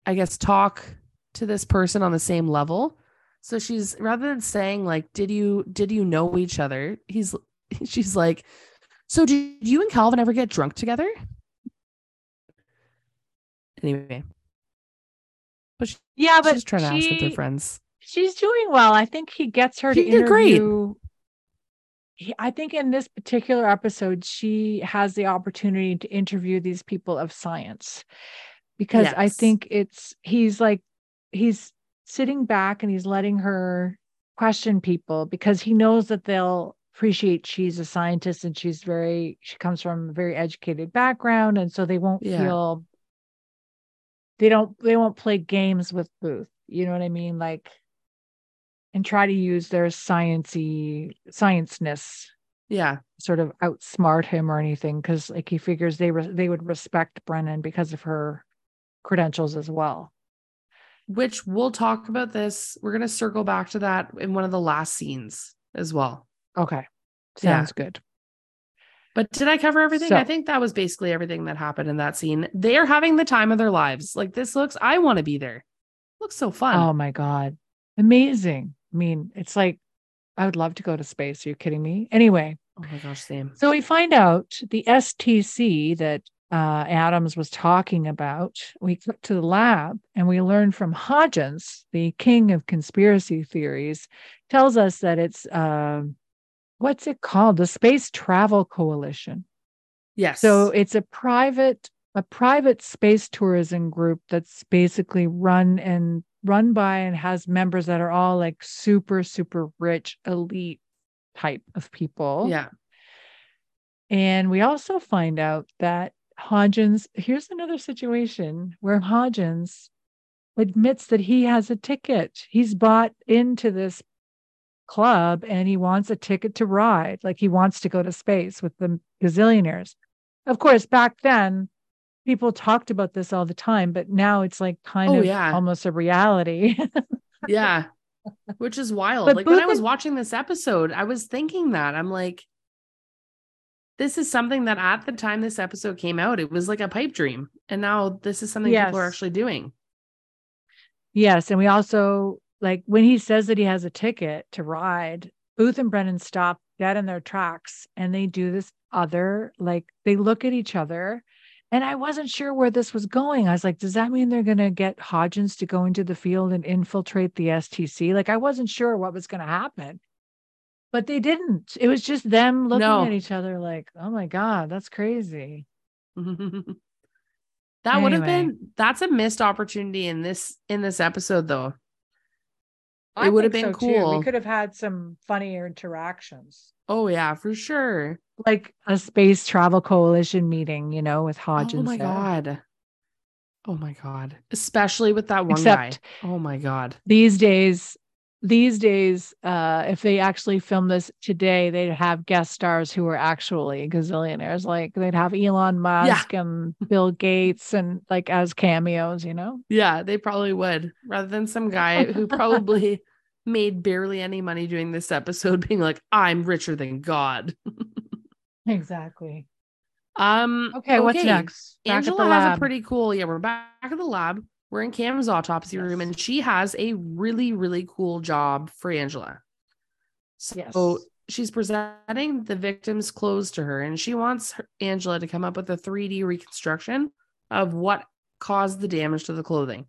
I guess talk to this person on the same level. So she's rather than saying like did you did you know each other? He's she's like so did you and Calvin ever get drunk together? Anyway. But she- Yeah, but she's trying to ask if they're friends. she's doing well. I think he gets her to He did great. He, I think in this particular episode, she has the opportunity to interview these people of science because I think it's he's like he's sitting back and he's letting her question people because he knows that they'll appreciate she's a scientist and she's very she comes from a very educated background and so they won't Yeah. feel they don't they won't play games with Booth. You know what I mean? Like and try to use their sciency scienceness Yeah. sort of outsmart him or anything because like he figures they re- they would respect Brennan because of her credentials as well. Which we'll talk about this. We're gonna circle back to that in one of the last scenes as well. Okay. Yeah. Sounds good. But did I cover everything? I think that was basically everything that happened in that scene. They are having the time of their lives. Like this looks, I want to be there. Looks so fun. Oh my God. Amazing. I mean, it's like I would love to go to space. Are you kidding me? Anyway, oh my gosh, same. So we find out the STC that uh, Adams was talking about. We click to the lab and we learn from Hodgins, the king of conspiracy theories, tells us that it's um what's it called? The Space Travel Coalition. Yes. So it's a private a private space tourism group that's basically run and run by and has members that are all like super super rich elite type of people. yeah. And we also find out that Hodgins, here's another situation where Hodgins admits that he has a ticket. He's bought into this club and he wants a ticket to ride. Like he wants to go to space with the gazillionaires. Of course, back then, people talked about this all the time, but now it's like kind Oh, of yeah. almost a reality. Yeah. Which is wild. But like when I was watching this episode, I was thinking that. I'm like, this is something that at the time this episode came out, it was like a pipe dream. And now this is something people are actually doing. Yes, and we also like when he says that he has a ticket to ride, Booth and Brennan stop dead in their tracks and they do this other like they look at each other and I wasn't sure where this was going. I was like, does that mean they're going to get Hodgins to go into the field and infiltrate the STC? Like I wasn't sure what was going to happen. But they didn't. It was just them looking No. at each other like, "Oh my god, that's crazy." that would have been that's a missed opportunity in this in this episode though. I It would have been so, too. cool. We could have had some funnier interactions. Oh yeah, for sure. like a space travel coalition meeting, you know, with oh Hodge. Oh my there. god. Oh my god. Especially with that one Except guy. Oh my god. these days, these days, uh, if they actually film this today, they'd have guest stars who are actually gazillionaires. Like they'd have Elon Musk and Bill Gates and like as cameos, you know? Yeah, they probably would. Rather than some guy who probably made barely any money doing this episode, being like, I'm richer than God. Exactly. Um Okay, what's next? Back Angela has a pretty cool, yeah, we're back at the lab. We're in Cam's autopsy room, and she has a really, really cool job for Angela. So Yes. she's presenting the victim's clothes to her, and she wants her, Angela to come up with a 3D reconstruction of what caused the damage to the clothing.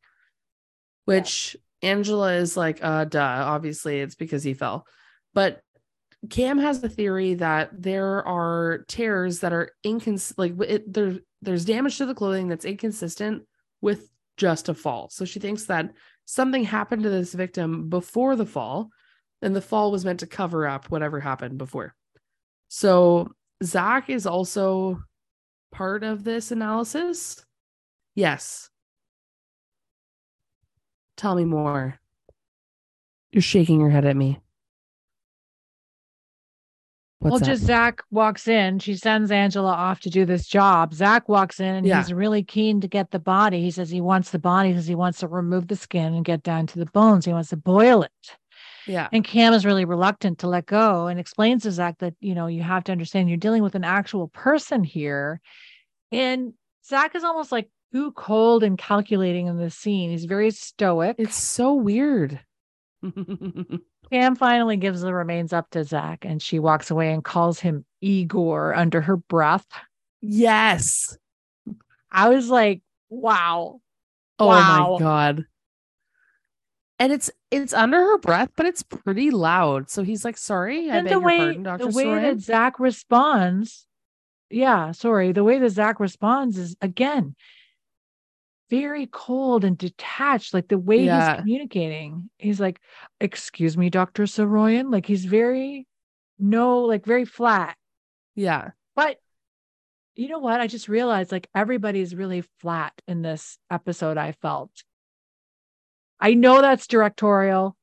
Which Angela is like, uh, duh. Obviously, it's because he fell. But Cam has the theory that there are tears that are incons like it, there, there's damage to the clothing that's inconsistent with just a fall. So she thinks that something happened to this victim before the fall, and the fall was meant to cover up whatever happened before. So Zack is also part of this analysis. Yes. Tell me more. You're shaking your head at me. What's well, that? just Zack walks in. She sends Angela off to do this job. Zack walks in and Yeah. he's really keen to get the body. He says he wants the body because he wants to remove the skin and get down to the bones. He wants to boil it. yeah. And Cam is really reluctant to let go and explains to Zack that, you know, you have to understand you're dealing with an actual person here. And Zack is almost like too cold and calculating in this scene. He's very stoic. It's so weird. Cam finally gives the remains up to Zack and she walks away and calls him Igor under her breath. yes. I was like, wow. Oh Wow. my god. And it's it's under her breath, but it's pretty loud. So he's like, "Sorry, I And beg the your way pardon, the way Saroyan." that Zack responds, yeah, sorry, the way that Zack responds is again very cold and detached, like the way Yeah. he's communicating. He's like, "Excuse me, Doctor Saroyan," like he's very no, like very flat. Yeah. But you know what? I just realized like everybody's really flat in this episode. I felt. I know that's directorial.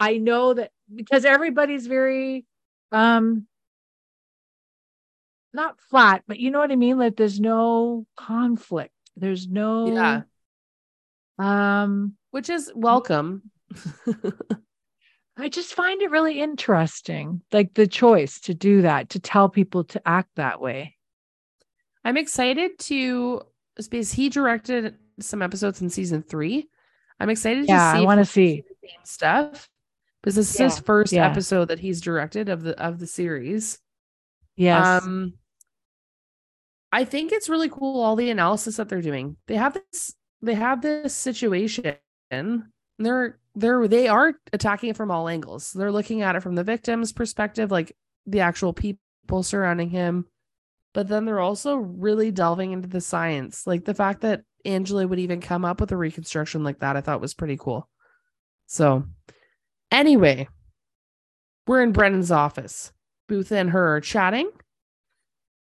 I know that because everybody's very um not flat, but you know what I mean? Like there's no conflict. There's no Yeah. um Which is welcome. I just find it really interesting, like the choice to do that, to tell people to act that way. I'm excited to because he directed some episodes in season three. I'm excited Yeah, to see I want to see. the same stuff. Because this is his first yeah. episode that he's directed of the of the series. Yes. Um I think it's really cool all the analysis that they're doing. They have this they have this situation they're they're they are attacking it from all angles. They're looking at it from the victim's perspective, like the actual people surrounding him. But then they're also really delving into the science. Like the fact that Angela would even come up with a reconstruction like that, I thought was pretty cool. So anyway, we're in Brennan's office. Booth and her are chatting.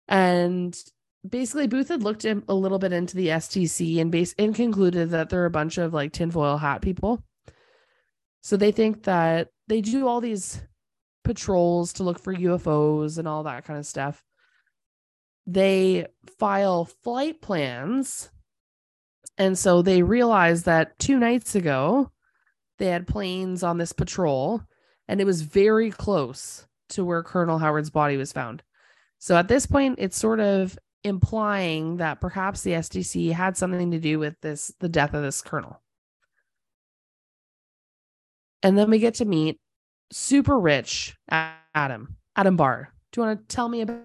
And basically, Booth had looked a little bit into the STC and base and concluded that they're a bunch of like tinfoil hat people. So they think that they do all these patrols to look for UFOs and all that kind of stuff. They file flight plans. And so they realized that two nights ago, they had planes on this patrol, and it was very close to where Colonel Howard's body was found. So at this point, it's sort of implying that perhaps the STC had something to do with this, the death of this colonel. And then we get to meet super rich Adam, Adam Barr. Do you want to tell me about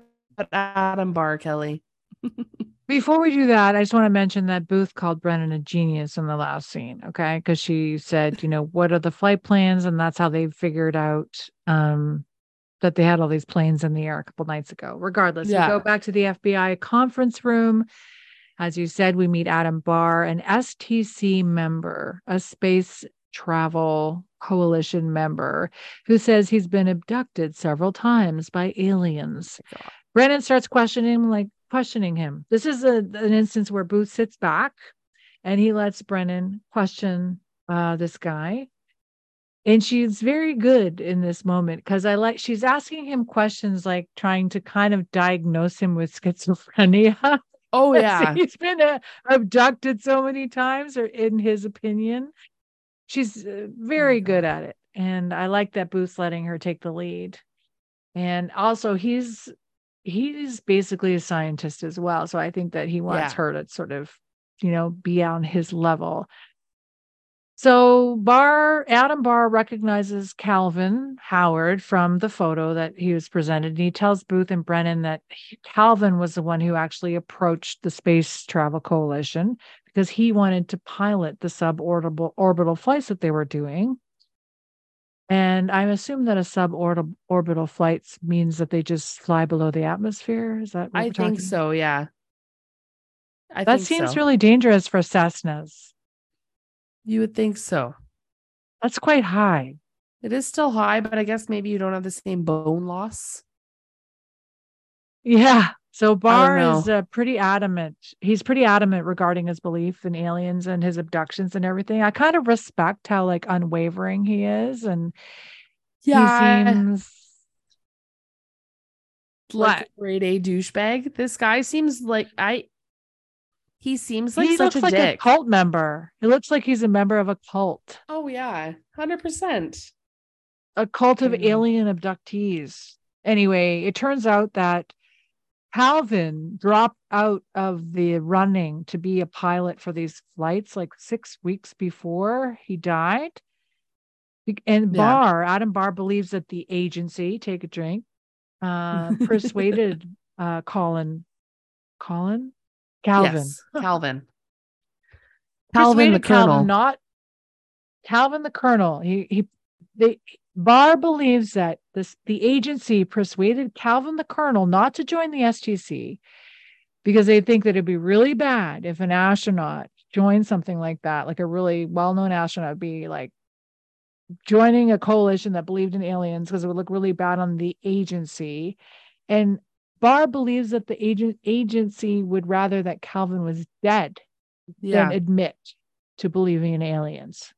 Adam Barr, Kelly? Before we do that, I just want to mention that Booth called Brennan a genius in the last scene, okay? Because she said, you know, what are the flight plans? And that's how they figured out um, that they had all these planes in the air a couple nights ago. Regardless, Yeah. we go back to the FBI conference room. As you said, we meet Adam Barr, an STC member, a space travel coalition member, who says he's been abducted several times by aliens. Brennan starts questioning him, like questioning him. This is a, an instance where Booth sits back and he lets Brennan question uh, this guy. And she's very good in this moment because I like she's asking him questions like trying to kind of diagnose him with schizophrenia. Oh, yeah. he's been uh, abducted so many times, or in his opinion, she's uh, very God. good at it. and I like that Booth's letting her take the lead. And also, he's he's basically a scientist as well, so I think that he wants Yeah. her to sort of, you know, be on his level. So Barr, Adam Barr recognizes Calvin Howard from the photo that he was presented. And he tells Booth and Brennan that he- Calvin was the one who actually approached the Space Travel Coalition because he wanted to pilot the suborbital orbital flights that they were doing. And I'm assuming that a suborbital orbital flights means that they just fly below the atmosphere. Is that what I we're talking think so. Yeah. I That think seems so. really dangerous for Cessnas. You would think so. That's quite high. It is still high, but I guess maybe you don't have the same bone loss. Yeah. So Barr is uh, pretty adamant. He's pretty adamant regarding his belief in aliens and his abductions and everything. I kind of respect how like unwavering he is, and he seems like a grade A douchebag. This guy seems like I. He seems like he such looks a like dick. a cult member. He looks like he's a member of a cult, Oh yeah, hundred percent. a cult of I know. alien abductees. Anyway, it turns out that Calvin dropped out of the running to be a pilot for these flights like six weeks before he died. Be- And Yeah. Barr, Adam Barr believes that the agency, take a drink, uh, persuaded uh, Colin, Colin, Calvin, Yes, Calvin. Calvin the persuaded Calvin Colonel. not Calvin the Colonel. He he they Barr believes that this the agency persuaded Calvin the Colonel not to join the STC because they think that it'd be really bad if an astronaut joined something like that, like a really well-known astronaut be like joining a coalition that believed in aliens because it would look really bad on the agency. And Barr believes that the agent agency would rather that Calvin was dead Yeah, than admit to believing in aliens.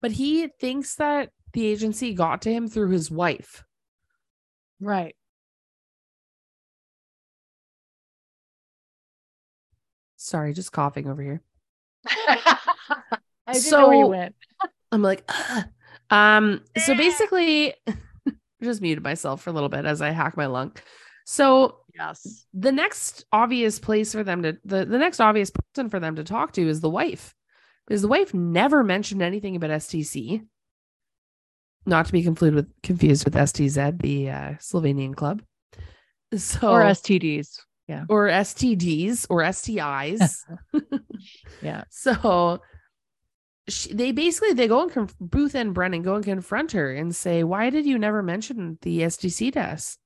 but he thinks that the agency got to him through his wife. Right. Sorry, just coughing over here. I didn't know where you went. I'm like, "Ugh." um. So basically, just muted myself for a little bit as I hack my lung. So Yes. the next obvious place for them to the, the next obvious person for them to talk to is the wife because the wife never mentioned anything about stc not to be confused with confused with stz the uh, slovenian club so Or STDs. Yeah. or stds or stis Yeah. so she, they basically they go and conf- Booth and Brennan go and confront her and say, "Why did you never mention the STC to us?"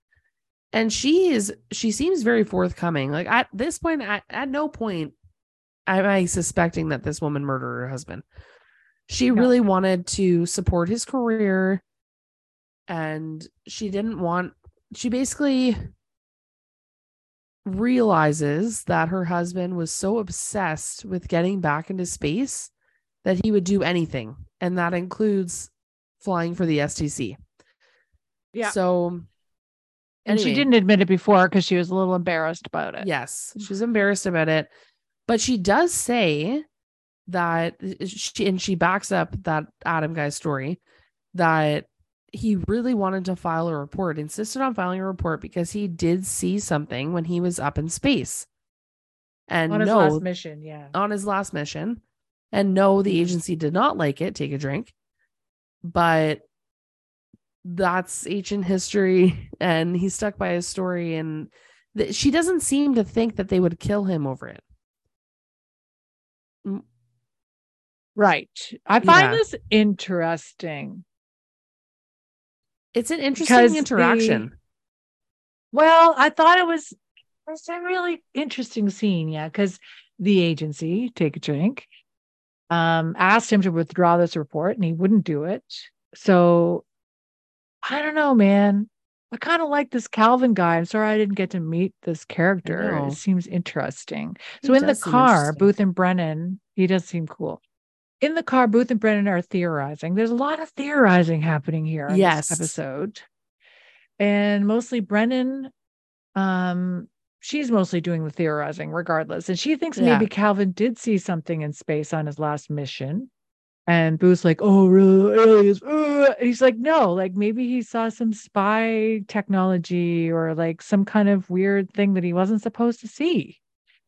And she is she seems very forthcoming. Like at this point, at, at no point am I suspecting that this woman murdered her husband. She No. really wanted to support his career, and she didn't want. She basically realizes that her husband was so obsessed with getting back into space that he would do anything and that includes flying for the STC. Yeah. So And she didn't admit it before because she was a little embarrassed about it. Yes, she's embarrassed about it, but she does say that eh, she and she backs up that Adam guy's story that he really wanted to file a report, insisted on filing a report because he did see something when he was up in space. And On his no, last mission. Yeah. on his last mission. And no, the mm-hmm. agency did not like it. Take a drink. But that's ancient history. And he stuck by his story. And th- she doesn't seem to think that they would kill him over it. Right. I find Yeah. this interesting. It's an interesting Because the- interaction. Well, I thought it was it's a really interesting scene, yeah, because the agency, take a drink, um, asked him to withdraw this report and he wouldn't do it. So I don't know, man. I kind of like this Calvin guy. I'm sorry I didn't get to meet this character. It seems interesting. He So in the car. Booth and Brennan, he does seem cool. In the car, Booth and Brennan are theorizing. There's a lot of theorizing happening here in Yes. this episode. And mostly Brennan, um, she's mostly doing the theorizing regardless. And she thinks Yeah. maybe Calvin did see something in space on his last mission. And Boo's like, oh, really? Aliens? Uh. He's like, no, like maybe he saw some spy technology or like some kind of weird thing that he wasn't supposed to see.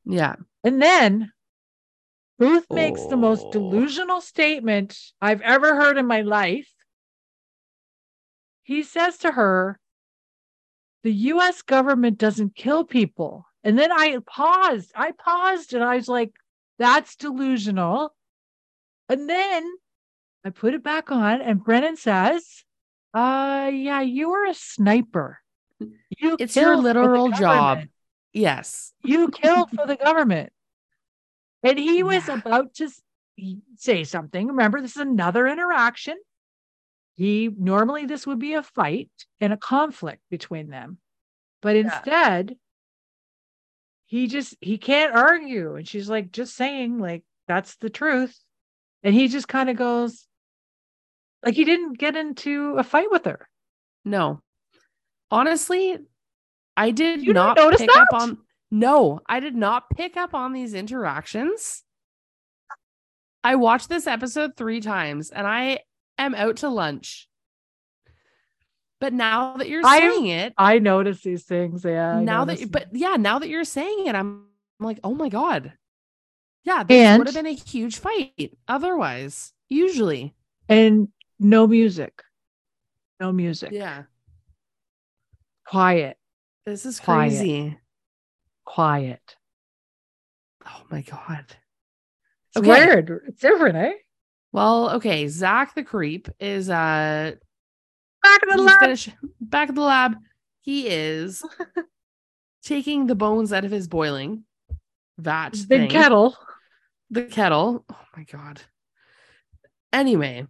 Yeah. And then Booth makes the most Oh. delusional statement I've ever heard in my life. He says to her, The US government doesn't kill people. And then I paused. I paused and I was like, That's delusional. And then I put it back on, and Brennan says, Uh, yeah, you were a sniper. You It's your literal job. Yes. you killed for the government. And he was Yeah. about to say something. Remember, this is another interaction. He normally this would be a fight and a conflict between them. But instead, he just he can't argue. And she's like, just saying, like, that's the truth. And he just kind of goes, like he didn't get into a fight with her. No. Honestly, I did You didn't notice pick up that? on No, I did not pick up on these interactions. I watched this episode 3 times and I am out to lunch. But now that you're I- saying it, I notice these things. Yeah. I now that them. but yeah, now that you're saying it, I'm, I'm like, "Oh my god." Yeah, this would have been a huge fight otherwise. Usually. and no music. No music. Yeah. Quiet. This is Quiet. crazy. Quiet. Oh my god. It's Okay. weird. It's different, eh? Well, okay. Zack the creep is uh Back in the lab. finish- back at the lab. He is taking the bones out of his boiling vat. Big thing, kettle. The kettle. Oh my god. Anyway,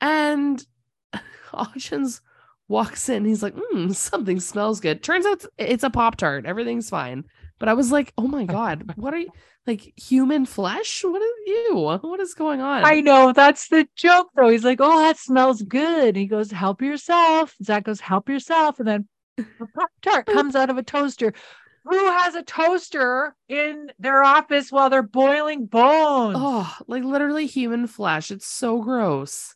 and Hodgins walks in. He's like, mm, something smells good. Turns out it's a Pop Tart. Everything's fine. But I was like, oh my god, what are you like human flesh? What are you? What is going on? I know. That's the joke, though. He's like, oh, that smells good. And He goes, help yourself. Zack goes, help yourself. And then a Pop Tart comes out of a toaster. Who has a toaster in their office while they're boiling bones? Oh, like literally human flesh. It's so gross.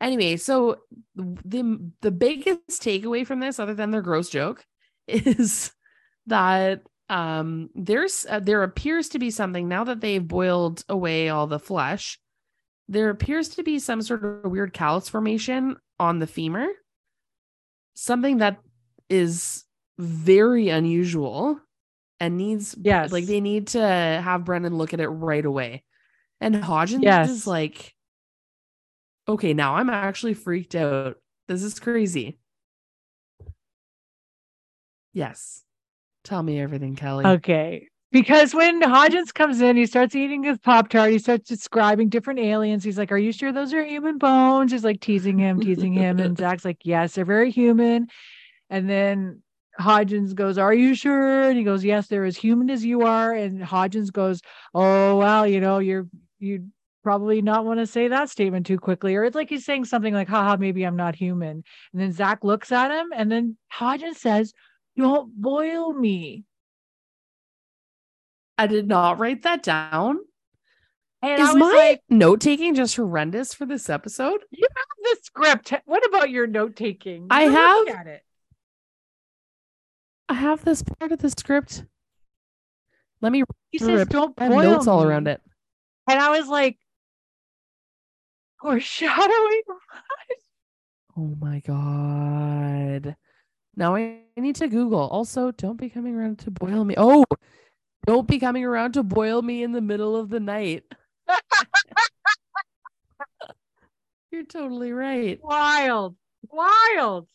Anyway, so the the biggest takeaway from this, other than their gross joke, is that um there's uh, there appears to be something now that they've boiled away all the flesh. There appears to be some sort of weird callus formation on the femur. Something that is very unusual and needs Yes. like they need to have Brennan look at it right away. And Hodgins Yes. is like, okay, now I'm actually freaked out. This is crazy. Yes. Tell me everything, Kelly. Okay. Because when Hodgins comes in, he starts eating his Pop Tart. He starts describing different aliens. He's like, Are you sure those are human bones? He's like teasing him, teasing him. And Zack's like, Yes, they're very human. And then Hodgins goes, Are you sure? And he goes, Yes, they're as human as you are. And Hodgins goes, Oh, well, you know, you're, you probably not want to say that statement too quickly. Or it's like he's saying something like, Haha, maybe I'm not human. And then Zack looks at him. And then Hodgins says, Don't boil me. I did not write that down. And Is I was my like, note taking just horrendous for this episode? You have the script. What about your note taking? I have- at it. I have this part of the script. Let me He says, it. "Don't I have boil notes all around it. And I was like, foreshadowing. Oh my god. Now I need to Google. Also, don't be coming around to boil me. Oh, don't be coming around to boil me in the middle of the night. You're totally right. Wild, wild.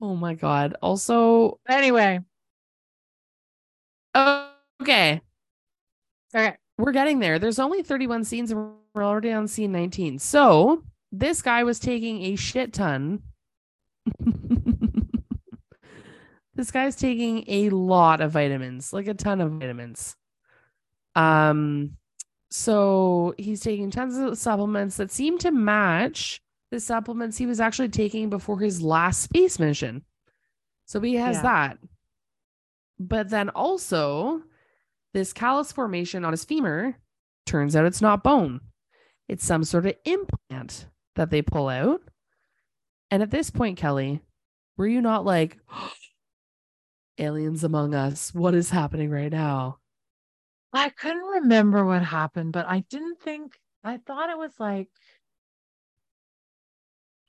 Oh my god. Also, Anyway, okay, okay. we're getting there. There's only 31 scenes and we're already on scene 19. So, this guy was taking a shit ton. this guy's taking a lot of vitamins, like a ton of vitamins. Um so he's taking tons of supplements that seem to match the supplements he was actually taking before his last space mission. So he has Yeah. that. But then also this callus formation on his femur turns out it's not bone. It's some sort of implant that they pull out. And at this point, Kelly, were you not like, aliens among us? What is happening right now? I couldn't remember what happened, but I didn't think I thought it was like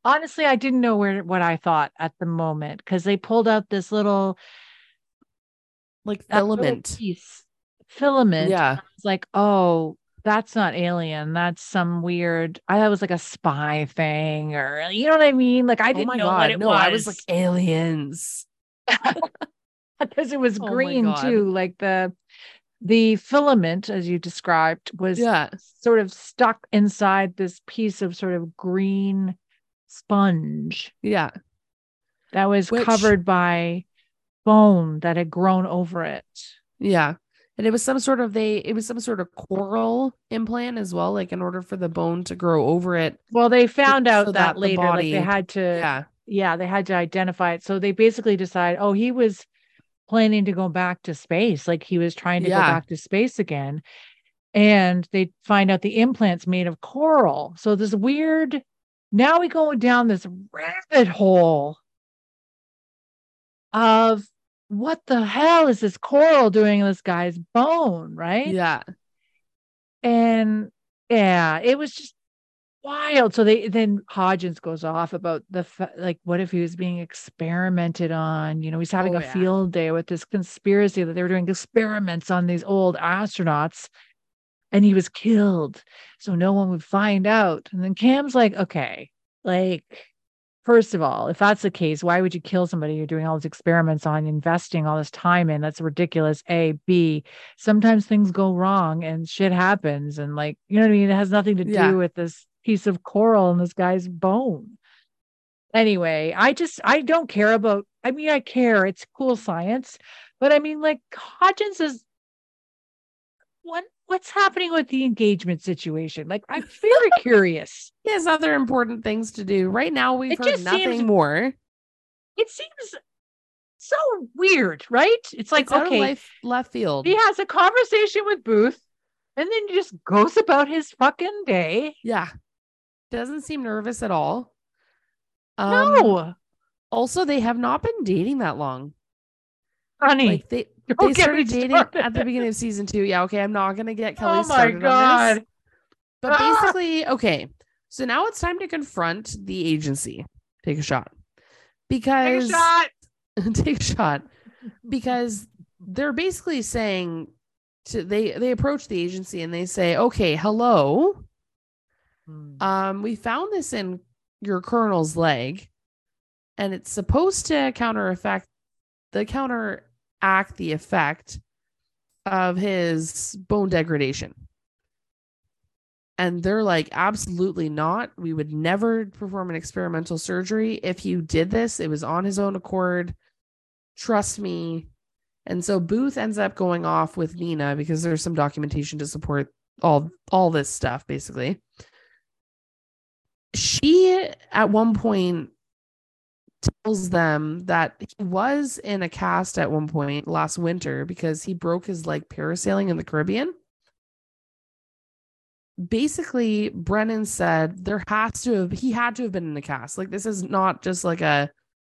honestly, I didn't know where what I thought at the moment because they pulled out this little Like filament. piece filament. Yeah. It's like, oh, that's not alien. That's some weird. I thought it was like a spy thing, or you know what I mean. Like I Oh didn't my know god. what it no, was. I was like aliens. because it was Oh green too. Like the the filament, as you described, was Yeah. sort of stuck inside this piece of sort of green sponge Yeah. that was Which- covered by bone that had grown over it. Yeah. And it was some sort of they it was some sort of coral implant as well, like in order for the bone to grow over it. Well, they found out so that, that the later, like they had to, Yeah. yeah, they had to identify it. So they basically decide, oh, he was planning to go back to space, like he was trying to Yeah. go back to space again. And they find out the implant's made of coral. So this weird, now we go down this rabbit hole of what the hell is this coral doing in this guy's bone, right? Yeah. and yeah, it was just wild. So they then Hodgins goes off about the like, what if he was being experimented on? You know, he's having Oh, a yeah. field day with this conspiracy that they were doing experiments on these old astronauts, and he was killed, so no one would find out. And then Cam's like, okay, like. First of all, if that's the case, why would you kill somebody you're doing all these experiments on, investing all this time in? That's ridiculous. A, B, sometimes things go wrong and shit happens and like you know what i mean it has nothing to do Yeah. with this piece of coral and this guy's bone anyway i just i don't care about i mean i care it's cool science but i mean like hodgins is what what's happening with the engagement situation like i'm very curious He has other important things to do. Right now we've It heard just nothing seems- more. it seems so weird right it's like It's okay life, left field. he has a conversation with booth and then he just goes about his fucking day Yeah. Doesn't seem nervous at all. Um, no Also, they have not been dating that long. honey Like they Don't they started dating started. at the beginning of season two. Yeah, okay. I'm not gonna get Kelly oh my god. But Ah! basically, okay. So now it's time to confront the agency. Take a shot. Take Because a shot. take a shot. Because they're basically saying to they they approach the agency and they say, okay, hello. Um, we found this in your colonel's leg, and it's supposed to counter effect the counteract the effect of his bone degradation. And they're like, absolutely not. We would never perform an experimental surgery. If you did this, it was on his own accord. Trust me. And so Booth ends up going off with Nina because there's some documentation to support all all this stuff, basically she at one point tells them that he was in a cast at one point last winter because he broke his leg parasailing in the Caribbean. Basically, Brennan said there has to have he had to have been in a cast. Like this is not just like a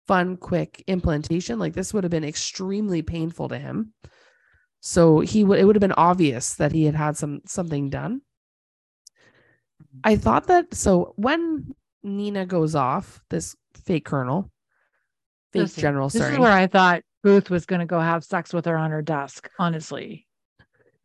fun quick implantation. Like this would have been extremely painful to him. So he would it would have been obvious that he had had some something done. I thought that so when Nina goes off, this fake colonel, fake Listen, general, This sorry, is where I thought Booth was going to go have sex with her on her desk. Honestly,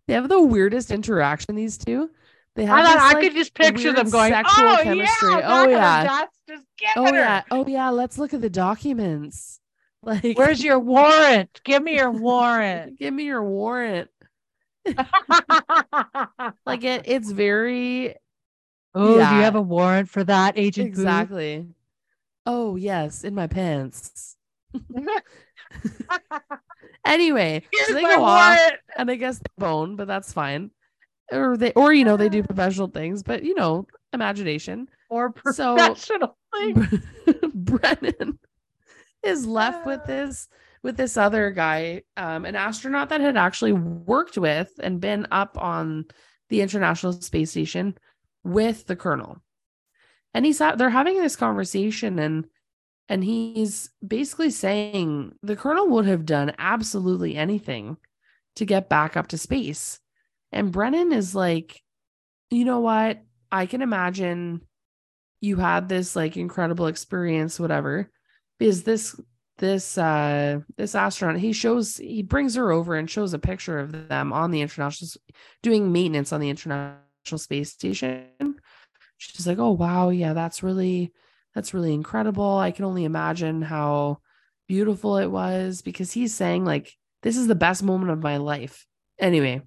they have the weirdest interaction. These two, they have. I thought this, I like, could just picture them going, "Oh chemistry. yeah, Oh, back on her yeah. desk, just get Oh her. yeah, oh yeah. Let's look at the documents. Like, Where's your warrant? Give me your warrant." give me your warrant. Like it, it's very oh, do you have a warrant for that, Agent Booth? Oh yes, in my pants. Anyway, so they go off. and I guess bone, but that's fine. Or they, or you know, they do professional things, but you know, imagination. Or So- professional. thing. Brennan is left with this with this other guy, um, an astronaut that had actually worked with and been up on the International Space Station with the colonel. And he's they're having this conversation and and he's basically saying the colonel would have done absolutely anything to get back up to space. And Brennan is like, you know what? I can imagine you had this like incredible experience, whatever. Because this this uh this astronaut he shows he brings her over and shows a picture of them on the international doing maintenance on the international space station she's like oh wow. Yeah that's really that's really incredible. I can only imagine how beautiful it was because he's saying like this is the best moment of my life. Anyway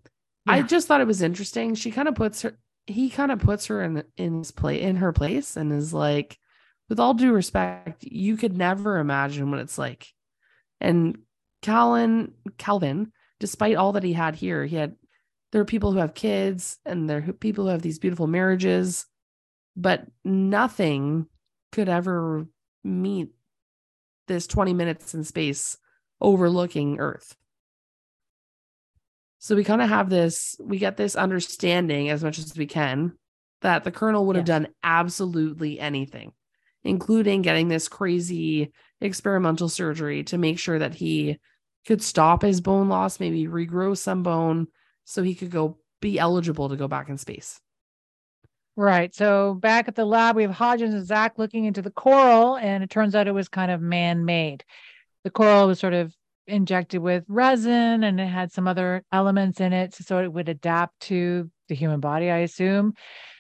yeah. i just thought it was interesting. She kind of puts her he kind of puts her in in his play in her place and is like with all due respect you could never imagine what it's like. And calvin calvin despite all that he had here he had there are people who have kids and there are people who have these beautiful marriages but nothing could ever meet this 20 minutes in space overlooking earth. So we kind of have this we get this understanding as much as we can that the colonel would have done absolutely anything including getting this crazy experimental surgery to make sure that he could stop his bone loss maybe regrow some bone so he could go be eligible to go back in space Right. So back at the lab, we have Hodgins and Zack looking into the coral, and it turns out it was kind of man made. The coral was sort of injected with resin and it had some other elements in it so it would adapt to the human body, I assume.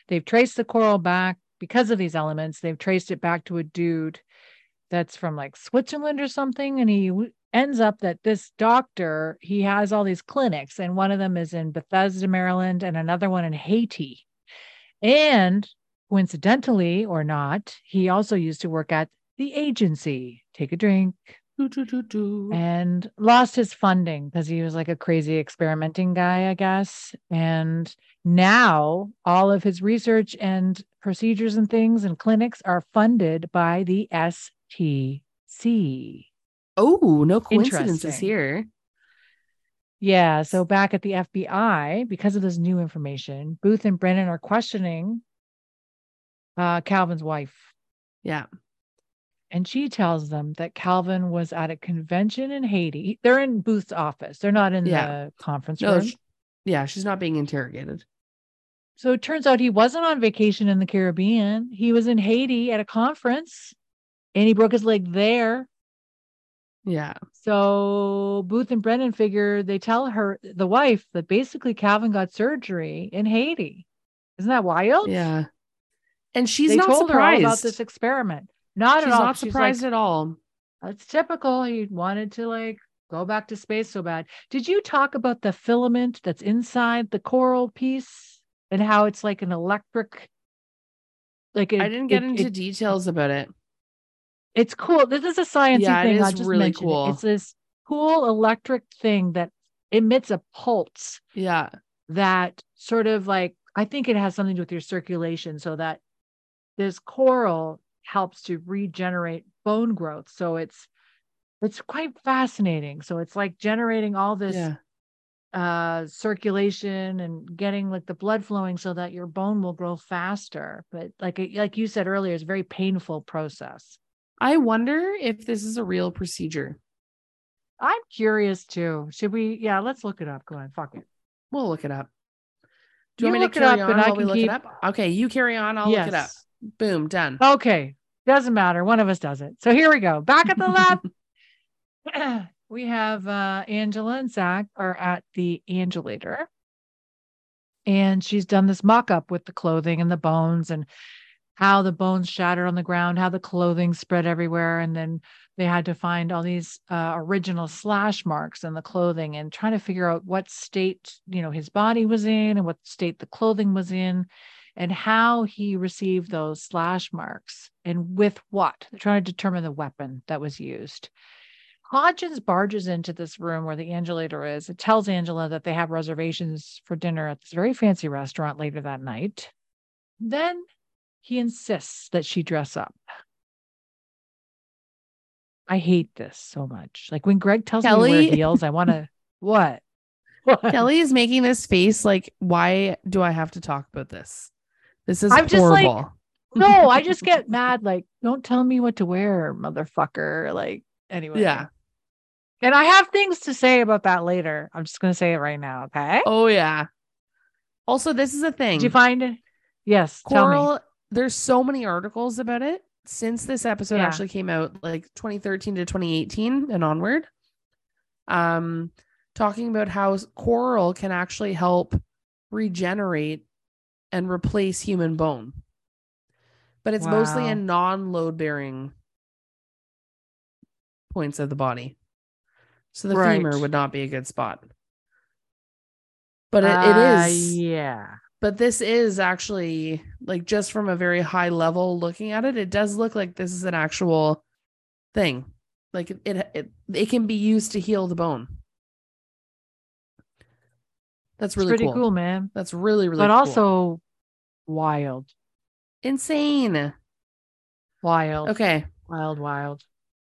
They've traced the coral back because of these elements. They've traced it back to a dude that's from like Switzerland or something. And he ends up that this doctor, he has all these clinics, and one of them is in Bethesda, Maryland, and another one in Haiti. And coincidentally or not, he also used to work at the agency. Take a drink. Do, do, do, and lost his funding because he was like a crazy experimenting guy, I guess. And now all of his research and procedures and things and clinics are funded by the STC. Oh, no coincidences here. Yeah. So back at the FBI, because of this new information, Booth and Brennan are questioning uh, Calvin's wife. Yeah. And she tells them that Calvin was at a convention in Haiti. They're in Booth's office. They're not in yeah. the conference no, room. She, yeah, she's not being interrogated. So it turns out he wasn't on vacation in the Caribbean. He was in Haiti at a conference and he broke his leg there. Yeah. So Booth and Brennan figure they tell her the wife that basically Calvin got surgery in Haiti. Isn't that wild? Yeah. And she's they not surprised about this experiment. Not she's at all. Not surprised like, at all. It's typical. He wanted to like go back to space so bad. Did you talk about the filament that's inside the coral piece and how it's like an electric? Like it, I didn't get it, into it, details about it. It's cool. This is a science yeah, thing. It is really cool. It. It's this cool electric thing that emits a pulse. Yeah. That sort of like I think it has something to do with your circulation, so that this coral helps to regenerate bone growth. So it's it's quite fascinating. So it's like generating all this yeah. uh circulation and getting like the blood flowing so that your bone will grow faster. But like like you said earlier, it's a very painful process. I wonder if this is a real procedure. I'm curious too. Should we? Yeah, let's look it up. Go ahead. Fuck it. We'll look it up. Do you, you want me to carry on while we look keep... it up? Okay, you carry on. I'll yes. look it up. Boom, done. Okay, doesn't matter. One of us does it. So here we go. Back at the lab, we have uh, Angela and Zack are at the angelator, and she's done this mock up with the clothing and the bones and how the bones shattered on the ground, how the clothing spread everywhere. And then they had to find all these uh, original slash marks in the clothing and trying to figure out what state, you know, his body was in and what state the clothing was in and how he received those slash marks and with what. They're trying to determine the weapon that was used. Hodgins barges into this room where the angelator is. It tells Angela that they have reservations for dinner at this very fancy restaurant later that night. Then he insists that she dress up. I hate this so much. Like when Greg tells Kelly... me to wear heels, I want to what? what? Kelly is making this face like, why do I have to talk about this? This is I'm just like- horrible. No, I just get mad. Like, don't tell me what to wear, motherfucker. Like, anyway. yeah. And I have things to say about that later. I'm just going to say it right now. Okay. Oh yeah. Also, this is a thing. Did you find it? Yes. Tell me. Coral, there's so many articles about it since this episode Yeah. actually came out, like 2013 to 2018 and onward. Um, talking about how coral can actually help regenerate and replace human bone, but it's mostly in non-load bearing points of the body. So the femur would not be a good spot. But it, Uh, it is Yeah. But this is actually like just from a very high level looking at it it does look like this is an actual thing like it it it, can be used to heal the bone that's It's really pretty cool. cool. man. that's really really but cool. also wild. insane Wild. okay Wild, wild.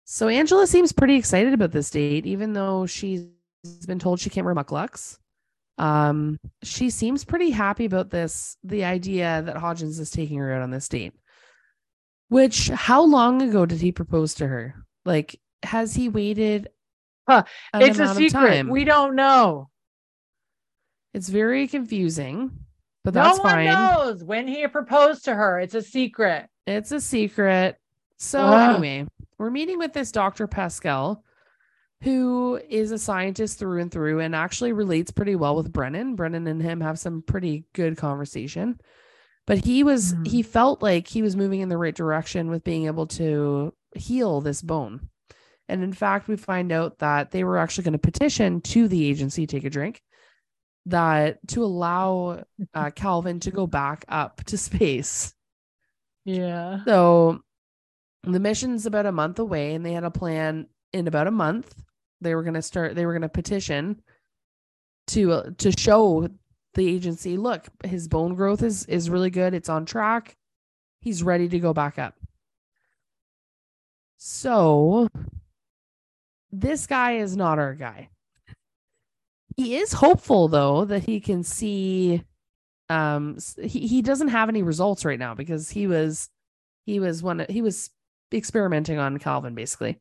so angela seems pretty excited about this date even though she's been told she can't wear mukluks um she seems pretty happy about this the idea that hodgins is taking her out on this date which how long ago did he propose to her like has he waited Huh, it's a secret. We don't know. it's very confusing but no that's one fine knows when he proposed to her. It's a secret. It's a secret. So Ugh. anyway, we're meeting with this Dr. Pascal, who is a scientist through and through and actually relates pretty well with Brennan. Brennan and him have some pretty good conversation. But he was Mhm. he felt like he was moving in the right direction with being able to heal this bone. And in fact, we find out that they were actually going to petition to the agency, take a drink, that to allow uh, Calvin to go back up to space. Yeah. So the mission's about a month away, and they had a plan in about a month. They were going to start. They were going to petition to uh, to show the agency, look, his bone growth is is really good. It's on track. He's ready to go back up. So this guy is not our guy. He is hopeful though that he can see um he, he doesn't have any results right now because he was he was one he was experimenting on Calvin basically.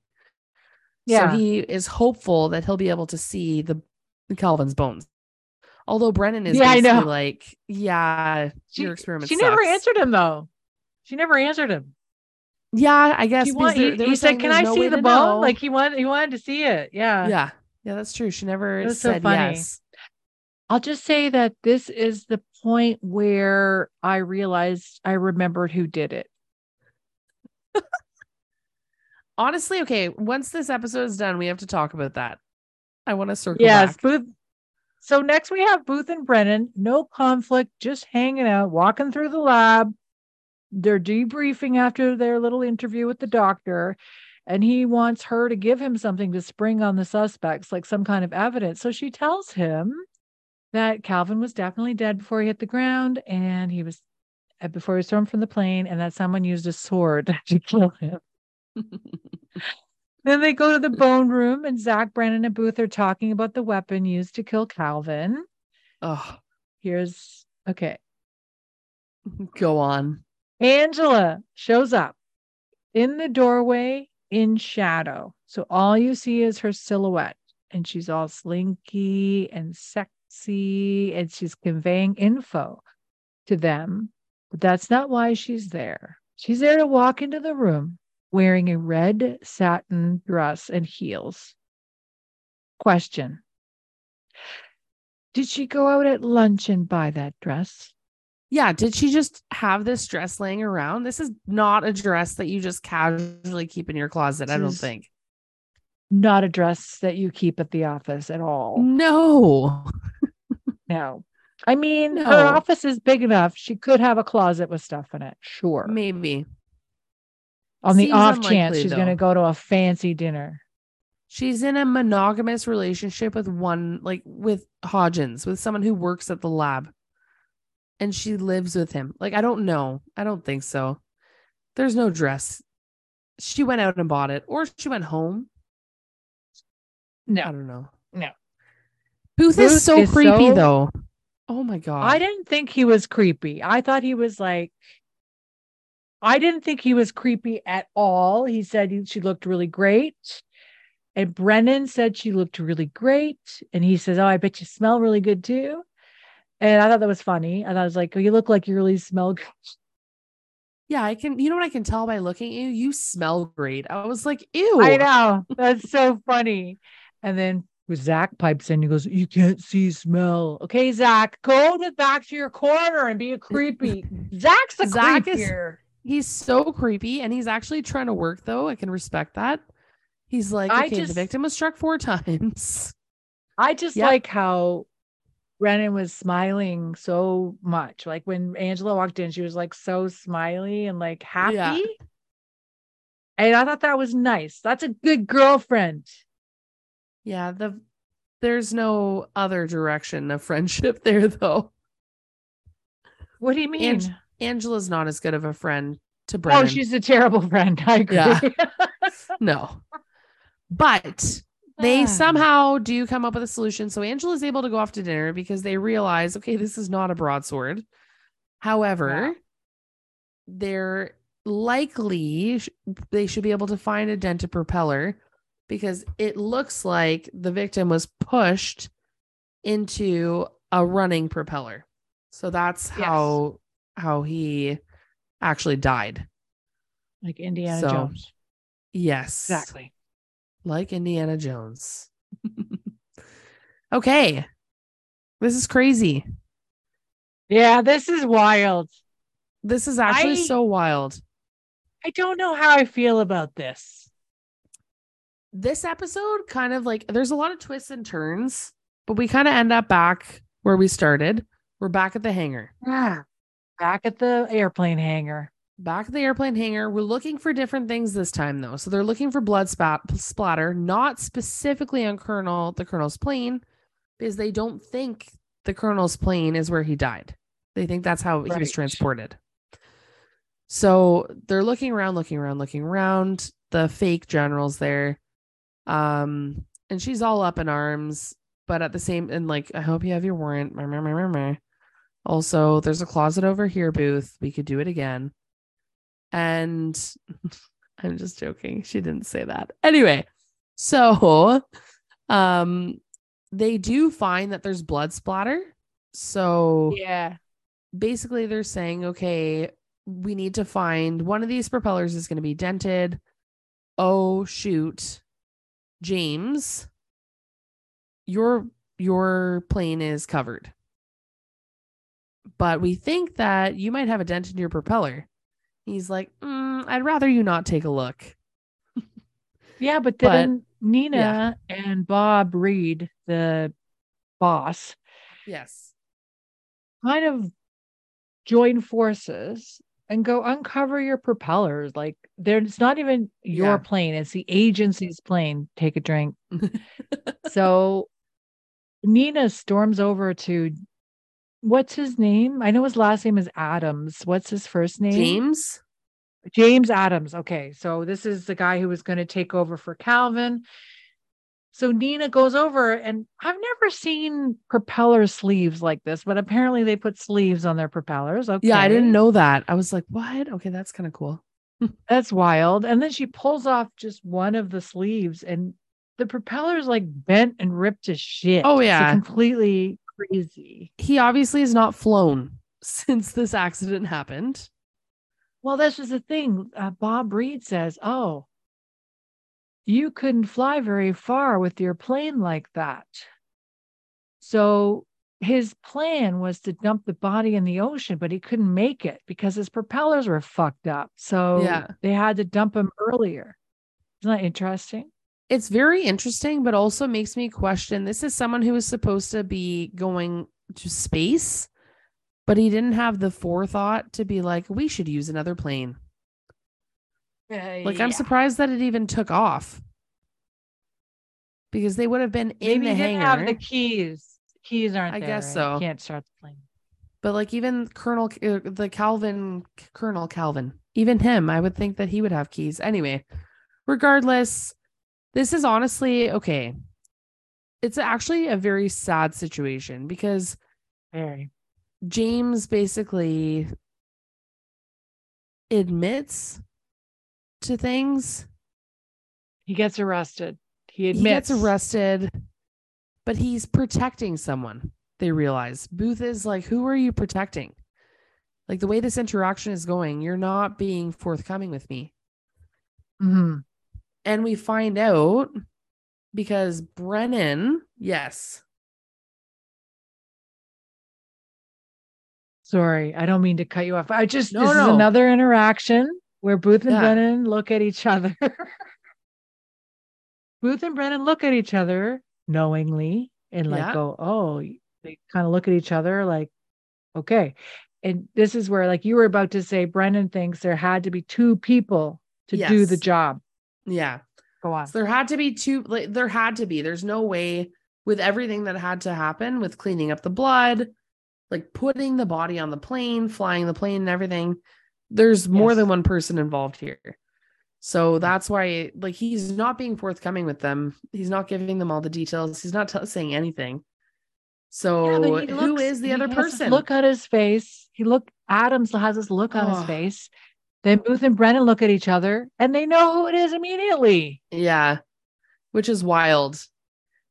Yeah. So he is hopeful that he'll be able to see the, Calvin's bones. Although Brennan is Yeah, I know. like, yeah, She, your experiment. she never answered him though. She never answered him. Yeah, I guess He, want, they- he, he said, "Can I no see the bone?" know. Like he wanted, he wanted to see it. Yeah. yeah, yeah, that's true. She never That's so said funny. yes. I'll just say that this is the point where I realized I remembered who did it. Honestly, okay. Once this episode is done, we have to talk about that. I want to circle Yes, back. Booth. So next we have Booth and Brennan. No conflict, just hanging out, walking through the lab. They're debriefing after their little interview with the doctor, and he wants her to give him something to spring on the suspects, like some kind of evidence. So she tells him that Calvin was definitely dead before he hit the ground, and he was before he was thrown from the plane, and that someone used a sword to kill him. Then they go to the bone room, and Zack, Brennan, and Booth are talking about the weapon used to kill Calvin. Oh, Here's okay. go on. Angela shows up in the doorway in shadow. So all you see is her silhouette, and she's all slinky and sexy, and she's conveying info to them. But that's not why she's there. She's there to walk into the room wearing a red satin dress and heels. Question Did she go out at lunch and buy that dress? Yeah, did she just have this dress laying around? This is not a dress that you just casually keep in your closet, I don't think. Not a dress that you keep at the office at all. No. No. I mean, No. her office is big enough. She could have a closet with stuff in it. Sure. Maybe. On the seems off chance unlikely, she's going to though. go to a fancy dinner. She's in a monogamous relationship with one, like with Hodgins, with someone who works at the lab. And she lives with him. Like, I don't know. I don't think so. There's no dress. She went out and bought it, or she went home. No. I No. don't know. No. Booth, Booth is so is creepy, so- though. Oh my god. I didn't think he was creepy. I thought he was like, I didn't think he was creepy at all. He said he, she looked really great. And Brennan said she looked really great. And he says, Oh, I bet you smell really good too. And I thought that was funny. And I was like, Oh, you look like you really smell good. Yeah, I can. You know what I can tell by looking at you? You smell great. I was like, ew. I know. That's so funny. And then with Zack pipes in. He goes, You can't see smell. Okay, Zack, go to back to your corner and be a creepy. Zack's a Zack creep is- here. He's so creepy, and he's actually trying to work. Though I can respect that. He's like, I okay, the victim was struck four times. I just Yeah. like how Brennan was smiling so much. Like when Angela walked in, she was like so smiley and like happy. Yeah. And I thought that was nice. That's a good girlfriend. Yeah, the there's no other direction of friendship there, though. What do you mean? Ange- Angela's not as good of a friend to Brennan. oh, she's a terrible friend. I agree. Yeah. no, but they Ah. somehow do come up with a solution. So Angela's able to go off to dinner because they realize, okay, this is not a broadsword. However, they're likely they should be able to find a dented propeller because it looks like the victim was pushed into a running propeller. So that's Yes. how how he actually died. like Indiana So, Jones. Yes. Exactly. like Indiana Jones. okay. This is crazy. Yeah, this is wild. This is actually I- so wild. I don't know how I feel about this. This episode kind of like there's a lot of twists and turns, but we kind of end up back where we started. We're back at the hangar. Ah, back at the airplane hangar. Back at the airplane hangar. We're looking for different things this time though. So they're looking for blood spat splatter, not specifically on Colonel the Colonel's plane, because they don't think the Colonel's plane is where he died. They think that's how he was transported. So they're looking around, looking around, looking around. The fake general's there. Um, and she's all up in arms, but at the same and like, I hope you have your warrant. Also, there's a closet over here, Booth. We could do it again. And I'm just joking. She didn't say that. Anyway, so um they do find that there's blood splatter. So Yeah. basically they're saying, okay, we need to find one of these propellers is going to be dented. Oh shoot. James, your your plane is covered. But we think that you might have a dent in your propeller. He's like, "Mm, I'd rather you not take a look. Yeah, but But- then Nina and Bob Reed, the boss, Yes. kind of join forces and go uncover your propellers. Like there, it's not even your Yeah. plane; it's the agency's plane. Take a drink. so Nina storms over to what's his name? I know his last name is Adams. What's his first name? James? James Adams. Okay. So this is the guy who was going to take over for Calvin. So Nina goes over, and I've never seen propeller sleeves like this, but apparently they put sleeves on their propellers. Okay. Yeah, I didn't know that. I was like, what? Okay, that's kind of cool. That's wild. And then she pulls off just one of the sleeves, and the propeller's like bent and ripped to shit. Oh, yeah. completely crazy. He obviously has not flown since this accident happened. Well, this is the thing. Uh, Bob Reed says, "Oh, you couldn't fly very far with your plane like that." So his plan was to dump the body in the ocean, but he couldn't make it because his propellers were fucked up. So Yeah. they had to dump him earlier. Isn't that interesting? It's very interesting, but also makes me question this is someone who was supposed to be going to space, but he didn't have the forethought to be like, we should use another plane. Like, I'm surprised that it even took off because they would have been in Maybe the hangar. have the keys. Keys aren't I there. guess right? so. Can't start the plane. But like even Colonel uh, the Calvin Colonel Calvin, even him, I would think that he would have keys. Anyway, regardless, this is honestly okay. It's actually a very sad situation because Very. James basically admits to things. He gets arrested. He admits. He gets arrested, but he's protecting someone. They realize Booth is like, Who are you protecting? Like the way this interaction is going, you're not being forthcoming with me. Mhm. And we find out because Brennan, yes, Sorry, I don't mean to cut you off. I just No, this is another interaction where Booth and Yeah. Brennan look at each other. Booth and Brennan look at each other knowingly and like Yeah. go, oh, they kind of look at each other like, okay. And this is where, like you were about to say, Brennan thinks there had to be two people to do the job. Yeah. Go on. So there had to be two, like, there had to be. There's no way with everything that had to happen with cleaning up the blood, like putting the body on the plane, flying the plane, and everything. There's more Yes. than one person involved here. So that's why, like, he's not being forthcoming with them. He's not giving them all the details. He's not t- saying anything. So but he who looks- is the other person? Look at his face. He look Adams has this look on Oh. his face. Then Booth and Brennan look at each other and they know who it is immediately. yeah, which is wild.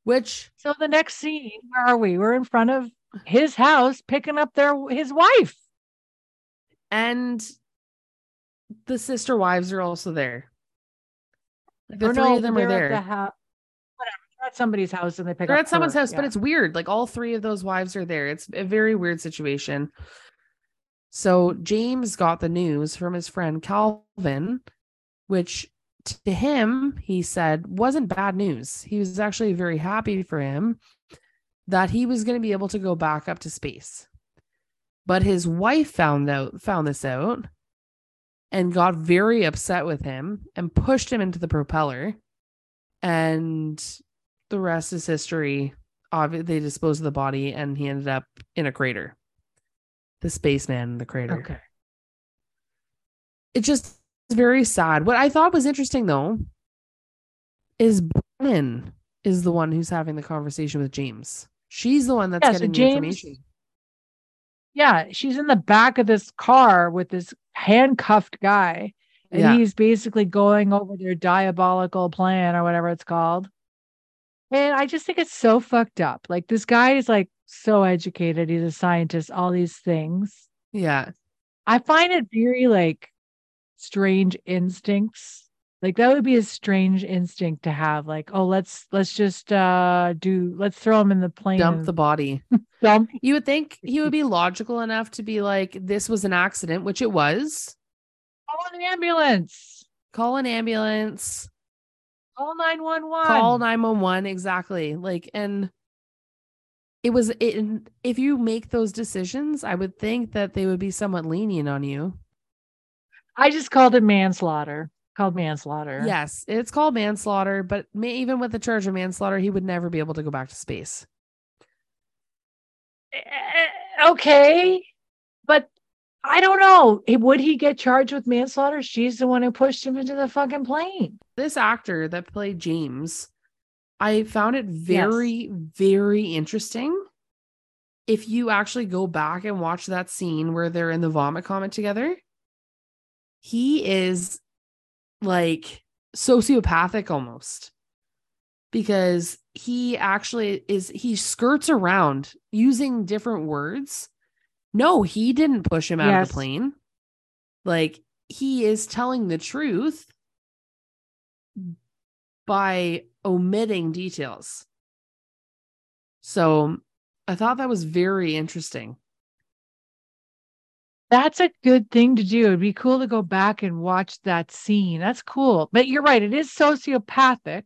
Which So the next scene, where are we? We're in front of his house picking up their his wife. and the sister wives are also there. Like, the Or three no, of them are they're at there. the hou- Whatever. They're at somebody's house and they pick They're up at someone's her. house, but it's weird. Like all three of those wives are there. It's a very weird situation. So James got the news from his friend Calvin, which to him, he said wasn't bad news. He was actually very happy for him that he was going to be able to go back up to space. But his wife found out found this out and got very upset with him and pushed him into the propeller. And the rest is history. Obviously, they disposed of the body and he ended up in a crater. The spaceman in the crater. Okay. It just is very sad. What I thought was interesting though is Brennan is the one who's having the conversation with James. She's the one that's Yeah, so getting the information. Yeah, she's in the back of this car with this handcuffed guy. And Yeah. he's basically going over their diabolical plan or whatever it's called. And I just think it's so fucked up. Like this guy is like so educated. He's a scientist, all these things. Yeah. I find it very like strange instincts. Like that would be a strange instinct to have. Like, oh, let's let's just uh do let's throw him in the plane. Dump the body. dump. You would think he would be logical enough to be like, this was an accident, which it was. Call an ambulance. Call an ambulance. Call 911. call 911 exactly like and it was it if you make those decisions i would think that they would be somewhat lenient on you I just called it manslaughter. Called manslaughter. yes it's called manslaughter but may, even with the charge of manslaughter he would never be able to go back to space Eh, Okay. But I don't know. Eh, Would he get charged with manslaughter? She's the one who pushed him into the fucking plane. this actor that played james i found it very very interesting. If you actually go back and watch that scene where they're in the vomit comet together he is like sociopathic almost because he actually is he skirts around using different words. No he didn't push him out of the plane. Like he is telling the truth by omitting details so i thought that was very interesting That's a good thing to do. It'd be cool to go back and watch that scene. That's cool. But you're right. It is sociopathic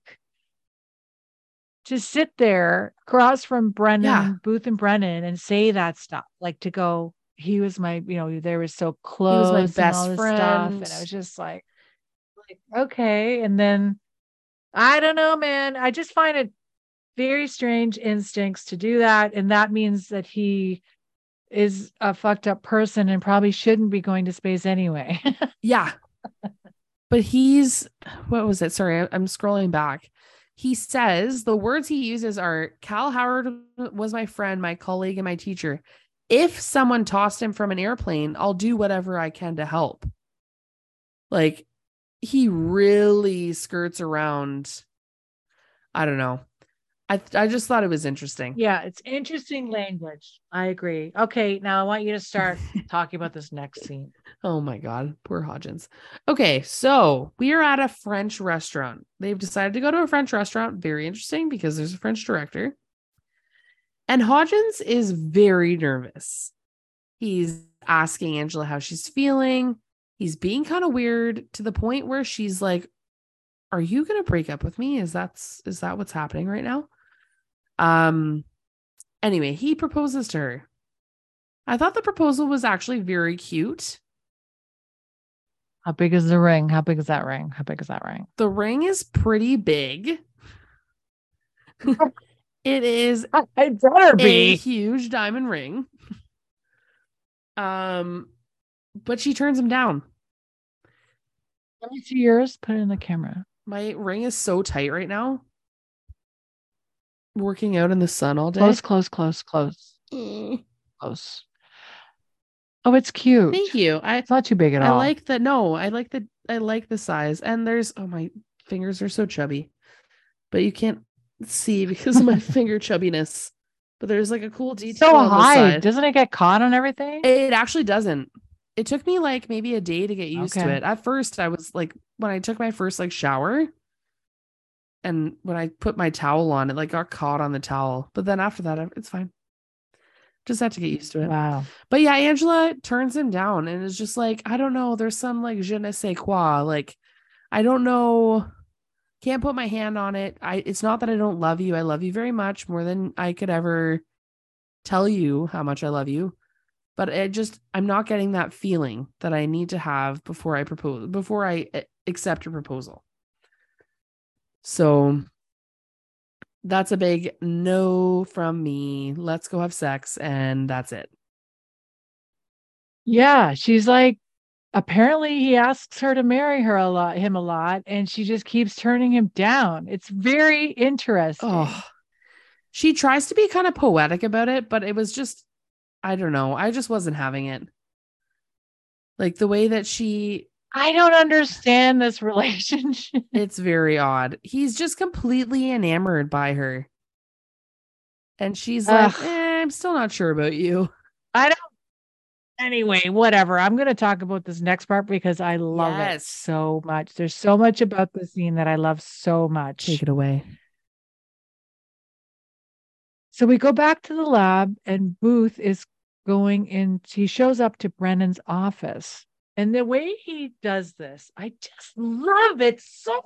to sit there across from Brennan, Yeah. Booth and Brennan and say that stuff. Like to go, he was my, you know, they were so close. was my and best this Stuff. And I was just like, like, okay. And then I don't know, man. I just find it very strange instincts to do that. And that means that he is a fucked up person and probably shouldn't be going to space anyway. yeah but he's what was it sorry i'm scrolling back he says the words he uses are cal howard was my friend my colleague and my teacher if someone tossed him from an airplane, I'll do whatever I can to help. Like he really skirts around. I don't know. I I just thought it was interesting. Yeah, it's interesting language. I agree. Okay, now I want you to start talking about this next scene. Oh my god, poor Hodgins. Okay, so we are at a French restaurant. They've decided to go to a French restaurant. Very interesting because there's a French director. And Hodgins is very nervous. He's asking Angela how she's feeling. He's being kind of weird to the point where she's like, "Are you going to break up with me? Is that's is that what's happening right now?" Um anyway, he proposes to her. I thought the proposal was actually very cute. How big is the ring? How big is that ring? How big is that ring? The ring is pretty big. it is It better a huge diamond ring. Um, but she turns him down. Let me see yours. Put it in the camera. My ring is so tight right now. Working out in the sun all day. Close, close, close, close, Mm. close. Oh, it's cute. Thank you. I It's not too big at I all. like the no, I like the I like the size. And there's oh my fingers are so chubby. But you can't see because of my finger chubbiness. But there's like a cool detail so on the high. Doesn't it get caught on everything? It actually doesn't. It took me like maybe a day to get used to it. At first, I was like, when I took my first like shower and when I put my towel on, it like got caught on the towel. But then after that, it's fine. Just have to get used to it. wow. But yeah, Angela turns him down and is just like, I don't know. There's some like je ne sais quoi. Like, I don't know. Can't put my hand on it. I it's not that I don't love you. I love you very much more than I could ever tell you how much I love you. But it just I'm not getting that feeling that I need to have before I propose before i eh, accept your proposal. So that's a big no from me. Let's go have sex and that's it. Yeah, she's like apparently he asks her to marry her a lot him a lot and she just keeps turning him down. It's very interesting. Oh, she tries to be kind of poetic about it, but it was just, I don't know. I just wasn't having it. Like the way that she, I don't understand this relationship. it's very odd. He's just completely enamored by her. And she's like, eh, I'm still not sure about you. I don't anyway, whatever. I'm going to talk about this next part because I love it so much. There's so much about the scene that I love so much. Take it away. So we go back to the lab, and Booth is going in. He shows up to Brennan's office. And the way he does this, I just love it so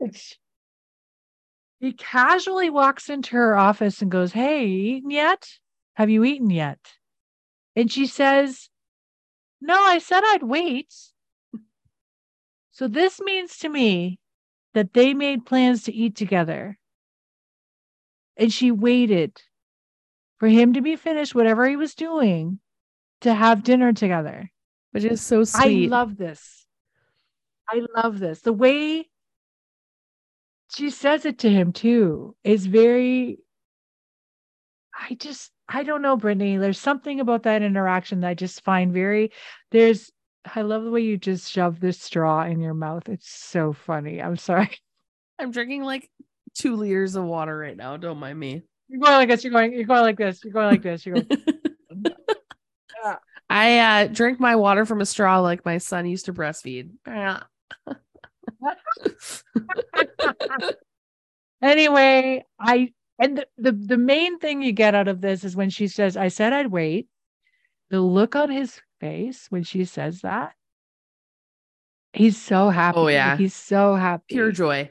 much. He casually walks into her office and goes, Hey, eaten yet? Have you eaten yet? And she says, No, I said I'd wait. So this means to me that they made plans to eat together and she waited for him to be finished whatever he was doing to have dinner together. Which is so sweet. I love this. I love this. The way she says it to him too is very I just I don't know, Brittany. There's something about that interaction that I just find very there's I love the way you just shove this straw in your mouth. It's so funny. I'm sorry. I'm drinking like two liters of water right now. Don't mind me. You're going like this. You're going. You're going like this. You're going like this. You're going. Yeah. I uh, drink my water from a straw like my son used to breastfeed. anyway, I and the, the the main thing you get out of this is when she says, "I said I'd wait." The look on his face when she says that, he's so happy. Oh, yeah. he's so happy. Pure joy.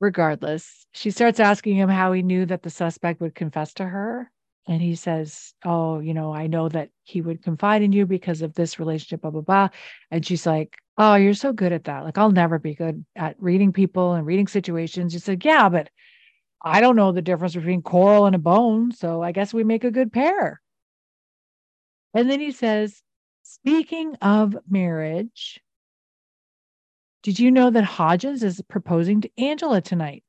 Regardless, she starts asking him how he knew that the suspect would confess to her. And he says, Oh, you know, I know that he would confide in you because of this relationship, blah, blah, blah. And she's like, Oh, you're so good at that. Like, I'll never be good at reading people and reading situations. He said, Yeah, but I don't know the difference between coral and a bone. So I guess we make a good pair. And then he says, Speaking of marriage, did you know that Hodgins is proposing to Angela tonight?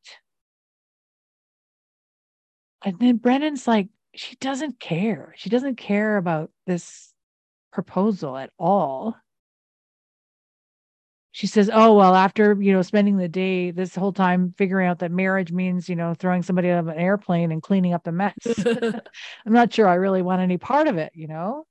And then Brennan's like, she doesn't care. She doesn't care about this proposal at all. She says, "Oh well, after you know spending the day this whole time figuring out that marriage means you know throwing somebody out of an airplane and cleaning up the mess. I'm not sure I really want any part of it, you know."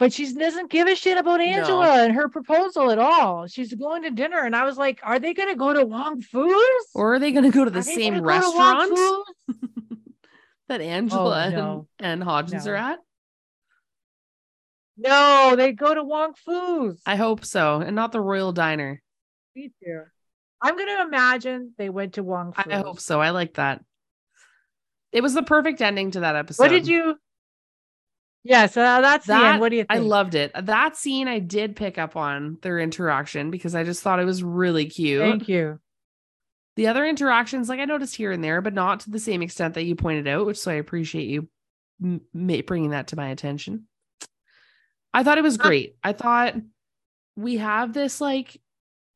But she doesn't give a shit about Angela No. and her proposal at all. She's going to dinner, and I was like, "Are they going to go to Wong Fu's? Or are they going to go to the Are same gonna go to Wong restaurant that Angela Oh, no. and, and Hodgins No. are at? No, they go to Wong Fu's. I hope so, and not the Royal Diner. Me too. I'm going to imagine they went to Wong Fu's. I hope so. I like that. It was the perfect ending to that episode. What did you? Yes, so that's the That. What do you think? I loved it. That scene I did pick up on their interaction because I just thought it was really cute. Thank you. The other interactions, like I noticed here and there, but not to the same extent that you pointed out, which so I appreciate you m- bringing that to my attention. I thought it was great. I thought we have this like,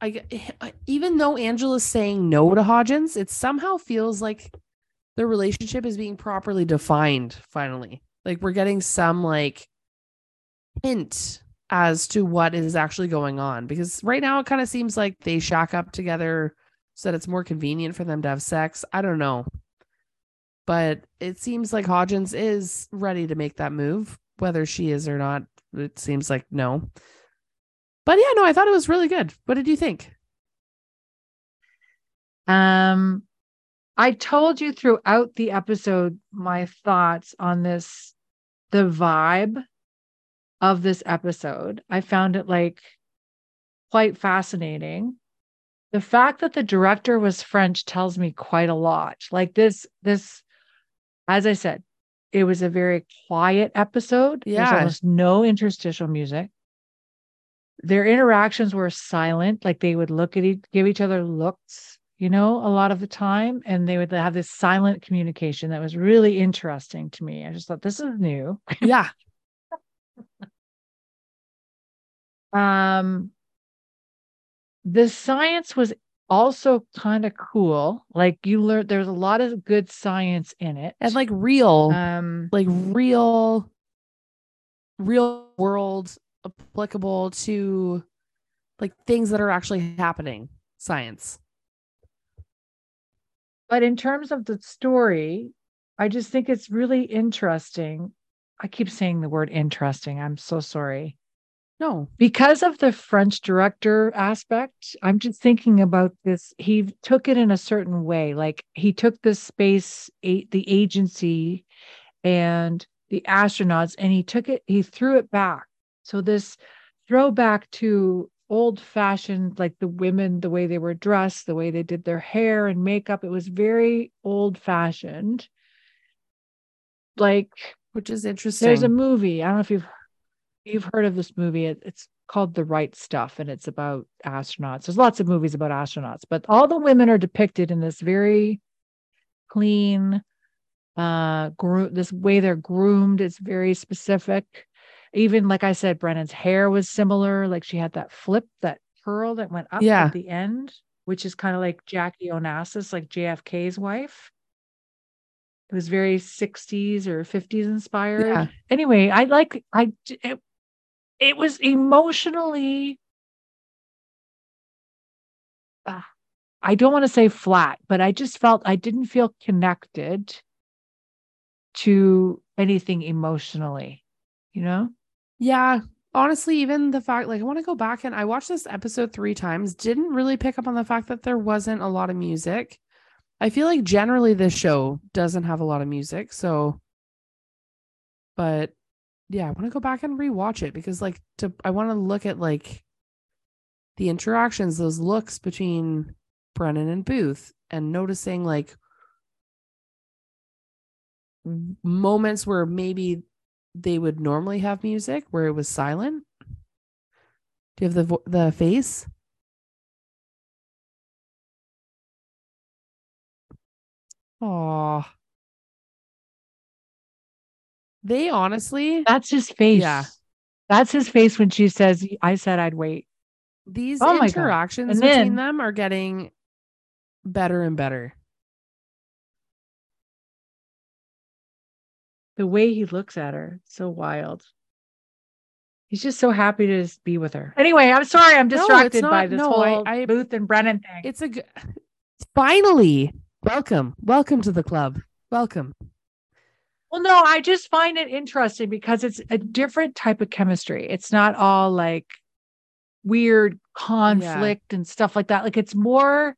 I g- eh, even though Angela's saying no to Hodgins, it somehow feels like the relationship is being properly defined. Finally, like we're getting some like hint as to what is actually going on because right now it kind of seems like they shack up together so that it's more convenient for them to have sex. I don't know. But it seems like Hodgins is ready to make that move, whether she is or not. It seems like no. But yeah, no, I thought it was really good. What did you think? Um, I told you throughout the episode my thoughts on this, the vibe of this episode. I found it like quite fascinating. The fact that the director was French tells me quite a lot. Like this, this, as I said, it was a very quiet episode. There's Yeah. almost no interstitial music. Their interactions were silent, like they would look at each, give each other looks, you know, a lot of the time, and they would have this silent communication that was really interesting to me. I just thought this is new. Yeah. Um, the science was also kind of cool. Like you learned there's a lot of good science in it. And like real, um like real, real world applicable to like things that are actually happening. Science. But in terms of the story, I just think it's really interesting. I keep saying the word interesting. I'm so sorry. No. because of the French director aspect, I'm just thinking about this. He took it in a certain way. Like he took the space, a- the agency, and the astronauts, and he took it, he threw it back. So this throwback to old fashioned, like the women, the way they were dressed, the way they did their hair and makeup, it was very old fashioned. Like Which is interesting. there's a movie. I don't know if you've you've heard of this movie. It, it's called The Right Stuff, and it's about astronauts. There's lots of movies about astronauts, but all the women are depicted in this very clean, uh, gro- this way they're groomed. It's very specific. Even like I said, Brennan's hair was similar. Like she had that flip, that curl that went up Yeah. at the end, which is kind of like Jackie Onassis, like JFK's wife. It was very 60s or 50s inspired Yeah. anyway i like I it, it was emotionally uh, i don't want to say flat but i just felt i didn't feel connected to anything emotionally you know Yeah. Honestly, even the fact, like, I want to go back and I watched this episode three times, didn't really pick up on the fact that there wasn't a lot of music. I feel like generally this show doesn't have a lot of music. So, but yeah, I want to go back and rewatch it because, like, to, I want to look at, like, the interactions, those looks between Brennan and Booth and noticing, like, moments where maybe they would normally have music where it was silent. Do you have the vo- the face? Oh, they honestly that's his face Yeah. that's his face when she says i said i'd wait these Oh interactions between then- them are getting better and better. The way he looks at her, so wild. He's just so happy to just be with her. Anyway, I'm sorry, I'm No, it's distracted by this no, whole I- I- Booth and Brennan thing. It's a good. Finally, welcome, welcome to the club. Welcome. Well, no, I just find it interesting because it's a different type of chemistry. It's not all like weird conflict and stuff like that. Like it's more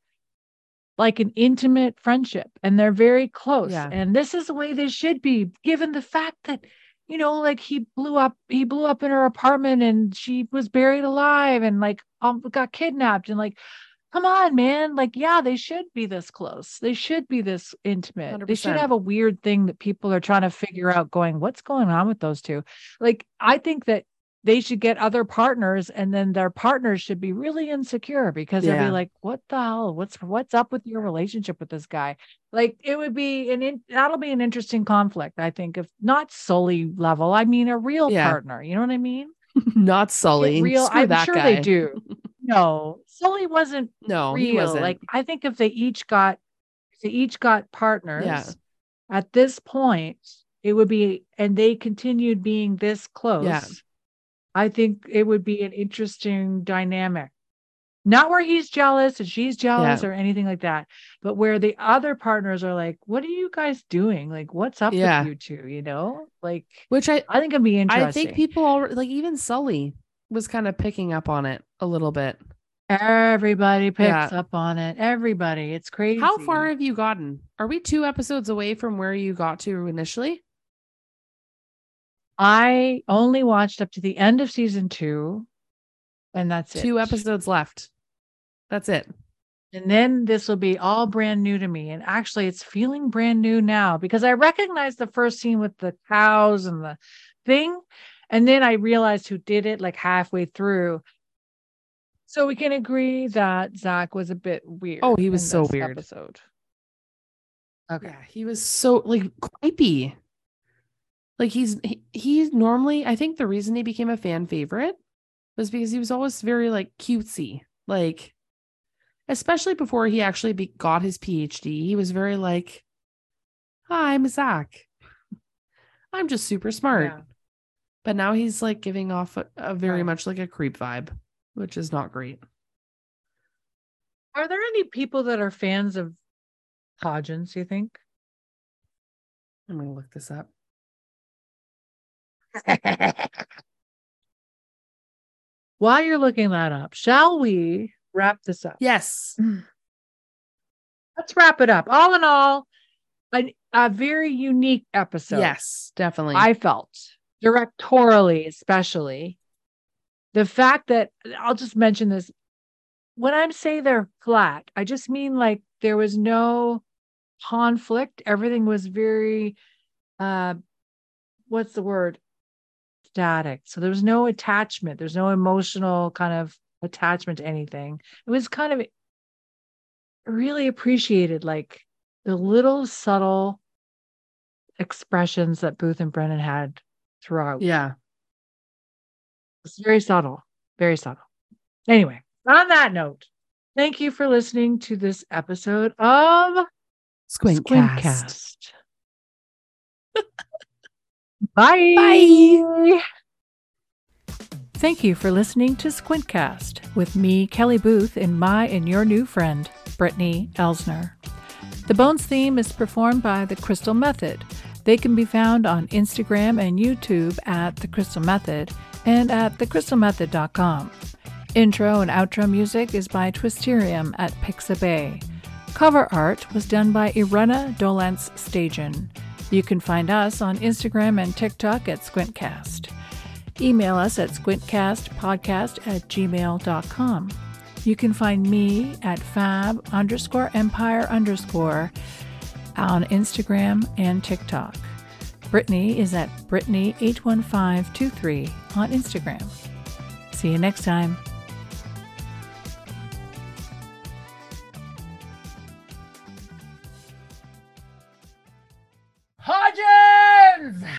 like an intimate friendship and they're very close. Yeah. And this is the way they should be, given the fact that, you know, like he blew up, he blew up in her apartment and she was buried alive and like um got kidnapped and like come on, man. Like, yeah, they should be this close. They should be this intimate. They should have a weird thing that people are trying to figure out going, what's going on with those two? Like, I think that they should get other partners and then their partners should be really insecure because they'll be like, what the hell? What's what's up with your relationship with this guy? Like it would be an in, that'll be an interesting conflict, I think, if not Sully level. I mean a real Yeah. partner. You know what I mean? Not Sully. real. Screw I'm sure guy. they do. No, Sully wasn't No, real. wasn't. Like I think if they each got if they each got partners at this point, it would be and they continued being this close. I think it would be an interesting dynamic. Not where he's jealous and she's jealous or anything like that, but where the other partners are like, "What are you guys doing? Like, what's up Yeah. with you two? You know, like which I I think it'd be interesting. I think people already like even Sully was kind of picking up on it a little bit. everybody picks Yeah. up on it. Everybody, it's crazy. How far have you gotten? Are we two episodes away from where you got to initially? I only watched up to the end of season two, and that's it. Two episodes left. That's it. And then this will be all brand new to me. And actually, it's feeling brand new now because I recognized the first scene with the cows and the thing. And then I realized who did it like halfway through. So we can agree that Zack was a bit weird. Oh, he was so weird. Episode. Okay. Yeah, he was so like creepy. Like he's he, he's normally I think the reason he became a fan favorite was because he was always very like cutesy. Like especially before he actually be, got his PhD, he was very like Hi, I'm Zack. I'm just super smart. Yeah. But now he's like giving off a, a very Right. much like a creep vibe, which is not great. Are there any people that are fans of Hodgins, you think? I'm gonna look this up. While you're looking that up, shall we wrap this up? Yes. Let's wrap it up. All in all, a, a very unique episode. yes, definitely. I felt directorially, especially the fact that I'll just mention this. When I'm say they're flat, I just mean like there was no conflict. Everything was very, uh, what's the word? Static. So there was no attachment. There's no emotional kind of attachment to anything. It was kind of really appreciated, like the little subtle expressions that Booth and Brennan had throughout. yeah. It's very subtle, very subtle. Anyway, on that note, thank you for listening to this episode of Squintcast. Squintcast. Bye. Bye. Thank you for listening to Squintcast with me, Kelly Booth, and my and your new friend, Brittany Elsner. The Bones theme is performed by The Crystal Method. They can be found on Instagram and YouTube at The Crystal Method and at thecrystalmethod.com. Intro and outro music is by Twisterium at Pixabay. Cover art was done by Irena Dolence Stajan. You can find us on Instagram and TikTok at Squintcast. Email us at squintcastpodcast at gmail.com. You can find me at fab underscore empire underscore on Instagram and TikTok. Brittany is at Brittany81523 on Instagram. See you next time. Hodgins!